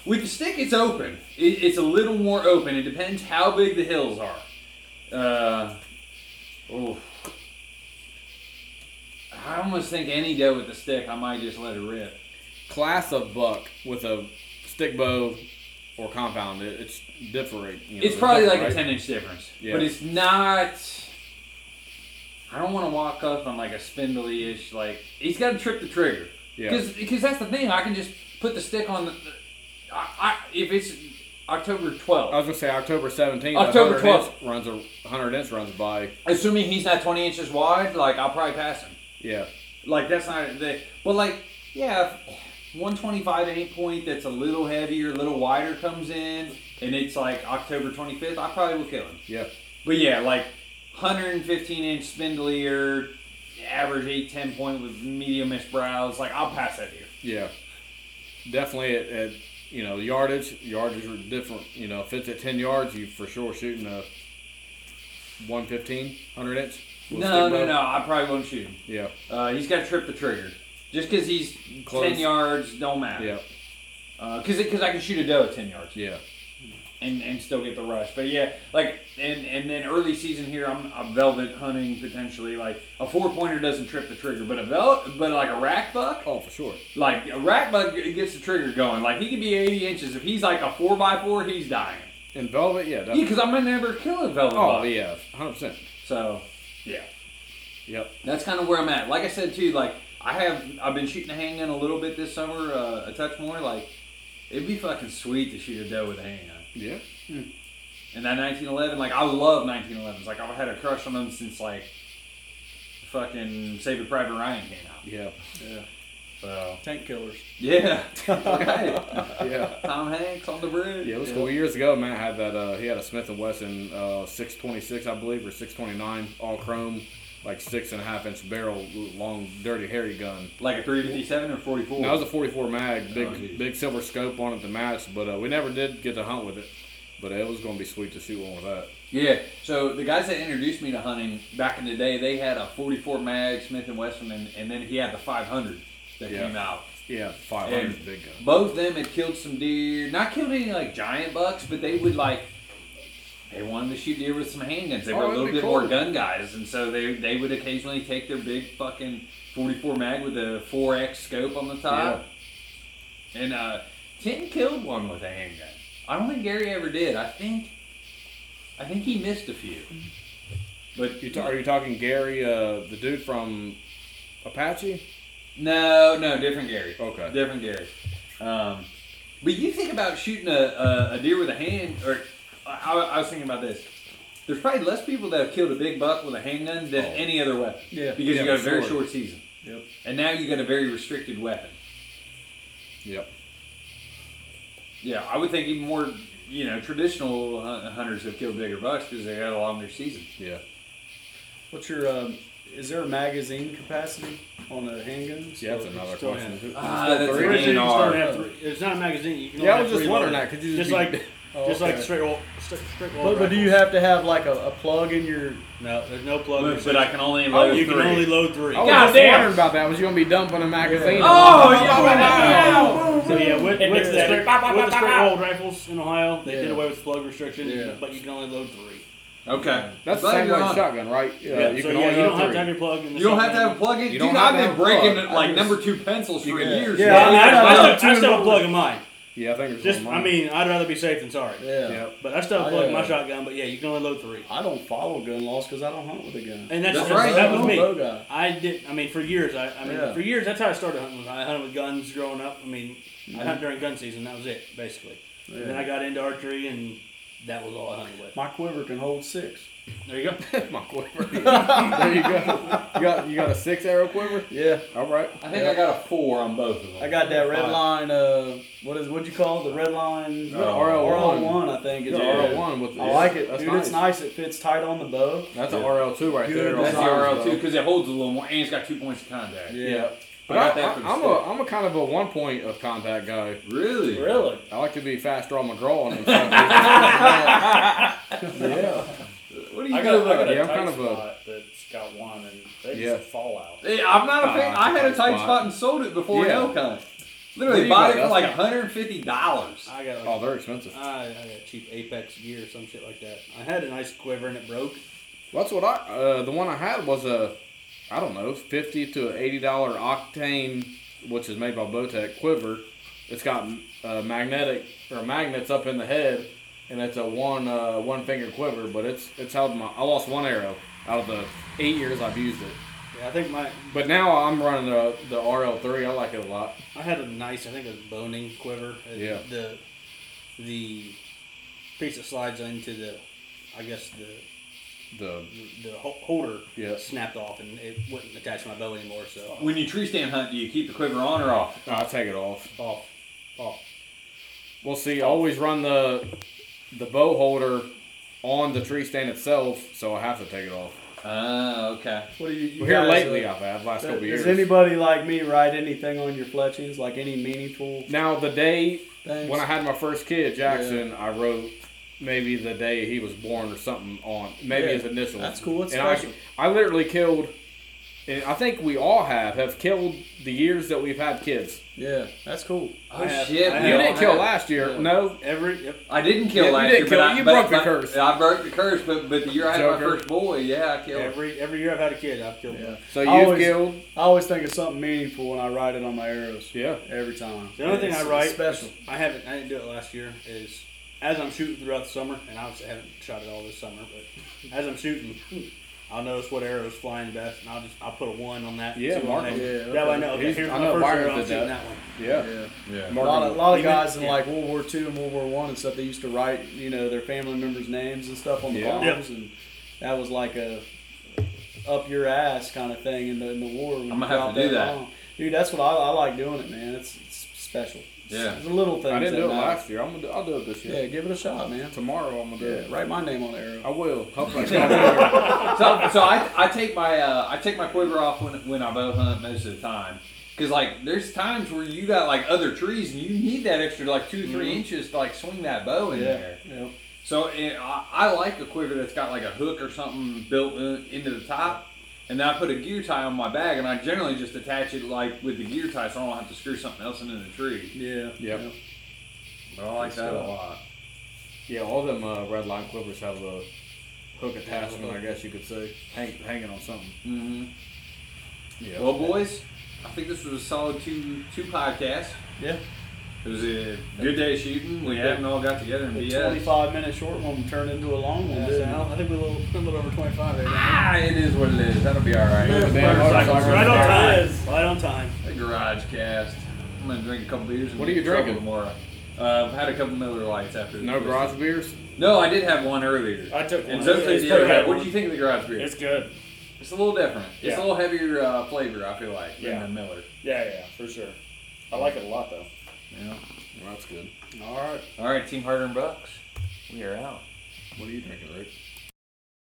with the stick, it's open. It, it's a little more open. It depends how big the hills are. Uh, oof. I almost think any doe with a stick, I might just let it rip. Class of buck with a stick bow or compound, it, it's different. You know, It's probably like different, a 10 inch difference. Yeah. But it's not. I don't want to walk up on like a spindly ish, like, he's got to trip the trigger. Yeah. Because because that's the thing. I can just put the stick on the. I, I, if it's October 12th, I was gonna say October 17th. October 12th. runs a 100 inch runs by. assuming he's not 20 inches wide, like, I'll probably pass him. Yeah. Like, that's not. The, but, like, yeah, if 125 8 point that's a little heavier, a little wider comes in, and it's like October 25th, I probably will kill him. Yeah. But yeah, like 115 inch spindlier, average 8 10 point with medium-ish brows. Like I'll pass that here. Yeah. Definitely at, at you know yardage. Yardage are different. You know, if it's at 10 yards, you for sure shooting a 115, 100 inch. No, no, no. I probably won't shoot him. Yeah, Uh, he's got to trip the trigger. Just because he's Close. ten yards, don't matter. yeah, Because because I can shoot a doe at ten yards. yeah. and, and still get the rush. But yeah, like and and then early season here, I'm, I'm velvet hunting potentially. Like a four pointer doesn't trip the trigger, but a velvet, but like a rack buck, Oh, for sure. like a rack buck gets the trigger going. Like he could be 80 inches. If he's like a four by four, he's dying. In velvet, yeah. Yeah, because I'm gonna never kill a velvet Oh, buck. yeah, hundred percent. So yeah, Yep. that's kind of where I'm at. Like I said too, like I have I've been shooting a handgun a little bit this summer, uh, a touch more. Like it'd be fucking sweet to shoot a doe with a handgun. Yeah. And that 1911, like I love 1911s. Like I've had a crush on them since like fucking Saving Private Ryan came out. Yeah. So Tank killers. yeah, [laughs] right. Yeah. Tom Hanks on the bridge. Yeah, it was cool. Years ago, Matt had that. Uh, he had a Smith and Wesson uh, 626, I believe, or 629, all chrome, like six and a half inch barrel, long, dirty, hairy gun. Like a 357 or 44. That was a 44 mag, big, Oh, big silver scope on it to match. But uh, we never did get to hunt with it. But it was going to be sweet to shoot one with that. yeah. So the guys that introduced me to hunting back in the day, they had a 44 mag Smith and Wesson, and, and then he had the 500 that Yeah. came out. Yeah, 500 And- is a big gun. Both of them had killed some deer. Not killed any like giant bucks, but they would like. They wanted to shoot deer with some handguns. They Oh, were a little bit cool. more gun guys, and so they they would occasionally take their big fucking 44 mag with a 4x scope on the top. And uh, Tim killed one with a handgun. I don't think Gary ever did. I think. I think he missed a few. But You are you talking Gary, uh, the dude from Apache? No, no, different Gary. Okay. Different Gary. Um, but you think about shooting a, a, a deer with a hand, or I, I was thinking about this. There's probably less people that have killed a big buck with a handgun than Oh. any other weapon. Yeah. Because Yeah, you got a very sure. short season. Yep. And now you got a very restricted weapon. Yep. Yeah, I would think even more, you know, traditional hunters have killed bigger bucks because they had a longer season. Yeah. What's your? Um, is there a magazine capacity on the handguns? Yeah, that's another question. have- Who- Ah, that's the a three? Originally, you just DNR. don't have three. It's not a magazine. You can Yeah, I only was just three wondering that. Could you just just like Oh, just like straight roll, straight, straight roll But, but do you have to have like a, a plug in your? No, there's no plug. But, but I can only Oh, load you three. can only load three. I was God just damn. wondering about that. Was you going to be dumping a magazine? Oh, yeah. So yeah, with, And with, it's the, straight- bah, bah, with bah, the bah, straight bah. rolled rifles in Ohio, they did Yeah. away with plug restriction, Yeah. but you can only load three. Okay. That's the Glad same you're like on. shotgun, right? Yeah, you so can yeah, only you don't have three. to have your plug in the You don't have to have a plug in. You Dude, don't have I've to been have a breaking plug. it like just- number two pencils for Yeah. years. Yeah, Yeah, I, mean, I, I, I still, have I still have a plug in mine. Yeah, I think it's Just, I mean, I'd rather be safe than sorry. Yeah. Yeah. But I still have a plug in my shotgun. But yeah, you can only load three. I don't follow gun laws because I don't hunt with a gun. And that's, That's that's- right. That I'm was a me. bow guy. I did. I mean, for years. I, I mean, Yeah. for years. That's how I started hunting. I hunted with guns growing up. I mean, I mm-hmm. hunted during gun season. That was it, basically. And then I got into archery, and that was all I hunted with. My quiver can hold six. There you go. [laughs] My quiver. [laughs] there you go. You got you got a six arrow quiver. Yeah. All right. I think I got a four on both of them. I got that red Fine. line. Uh, what is what you call it? The red line. Uh, RL1. one, I think. You Is got. RL one with. I like it, That's dude. nice. It's nice. It fits tight on the bow. That's an RL two right Good there. That's the RL two because it holds a little more, and it's got two points of contact. Yeah. I But I, got that for the I, am a I'm a kind of a one point of contact guy. Really? Really? I like to be fast draw McGraw and [laughs] yeah. What do you I do got, I about got it? a Yeah, I'm tight kind of a- that's got one, and they Yeah. just fall out. Hey, I'm not a fan. Ah, I had a tight tight spot. spot and sold it before Yeah. an elk Literally bought it for like 150 dollars. I got like Oh, they're expensive. I, I got cheap Apex gear or some shit like that. I had a nice quiver and it broke. That's what I. Uh, the one I had was a, I don't know, fifty to eighty dollar octane, which is made by Bowtech quiver. It's got uh, magnetic or magnets up in the head, and it's a one uh, one finger quiver. But it's it's held my. I lost one arrow out of the eight years I've used it. Yeah, I think my But now I'm running the the RL three. I like it a lot. I had a nice I think it was boning quiver. Yeah. The the piece that slides into the I guess the The the holder Yeah. snapped off and it wouldn't attach to my bow anymore. So When you tree stand hunt, do you keep the quiver on or off? I take it off. off, off. Well, see, I always run the the bow holder on the tree stand itself, so I have to take it off. Ah, okay. What do you? you Well, here guys, lately, uh, I've had last couple Does years. anybody like me write anything on your fletchings? Like any meaningful Now, the day things? when I had my first kid, Jackson, I wrote maybe the day he was born or something on maybe Yeah, his initials. that's cool, it's and I, special. I literally killed, and I think we all have have killed the years that we've had kids. Yeah, that's cool. Oh have- shit! I You didn't kill have- last year, no. Every yep. I didn't kill Yeah, you last didn't year, kill- but I, you but- broke the but curse. I broke the curse, but but the year I had my first boy, yeah, I killed. every every year I've had a kid, I've killed Yeah. one. So you've always- killed. I always think of something meaningful when I write it on my arrows. Yeah. Every time. The only thing I write, special. I haven't, I didn't do it last year, is as I'm shooting throughout the summer, and I haven't shot it all this summer, but as I'm shooting, hmm, I'll notice what arrow's flying best, and I'll just I'll put a one on that. Yeah, two on mark that. 'em. Yeah, That way I know. Okay, He's- here's I my know first Byron arrow. I'm did shooting that. that one. Yeah. Yeah. Yeah. A lot of, a lot of Even- guys in yeah. like World War II and World War One and stuff, they used to write, you know, their family members' names and stuff on the Yeah. bombs, and that was like a up your ass kind of thing in the in the war. when I'm gonna you have drop to do that. bomb. Dude, that's what I, I like doing it, man. It's, it's special. Yeah. it's the little things. I didn't do it matter. last year. I'm gonna do, I'll do it this year. Yeah, give it a shot, man. Tomorrow I'm gonna do Yeah, it. write my name on the arrow. I will. Hopefully [laughs] so, so I, I take my uh, I take my quiver off when when I bow hunt most of the time. Cause like there's times where you got like other trees and you need that extra like two three inches to like swing that bow in there. Yeah. So eh, I, I like a quiver that's got like a hook or something built in, into the top, and then I put a gear tie on my bag, and I generally just attach it like with the gear tie, so I don't have to screw something else into the tree. Yeah. Yep. But I like that a lot. Yeah, all them uh, red line quivers have a hook attachment, I guess you could say, hang, hanging on something. Mm-hmm. Yeah. Well, boys, I think this was a solid two two podcast. Yeah. It was a good day shooting. We haven't all got together and The BS. 25 minute short one turned into a long one. Yeah, so? I think we're a little, a little over 25 right now. Ah, it is what it is. That'll be all right. Yeah, Right motorcycle on ride. time. Right on time. A garage cast. I'm gonna drink a couple beers. And What are you drinking? tomorrow? Uh, I've had a couple Miller Lites after. No this. garage beers? No, I did have one earlier. I took And one. Zoe It's did pretty have. What do you think of the garage beer? It's good. It's a little different. It's Yeah. a little heavier uh, flavor. I feel like Yeah. than the Miller. Yeah, yeah, for sure. I like it a lot though. Yeah. Well, that's good. All right. All right, Team Harder and Bucks. We are out. What are you drinking, Rick?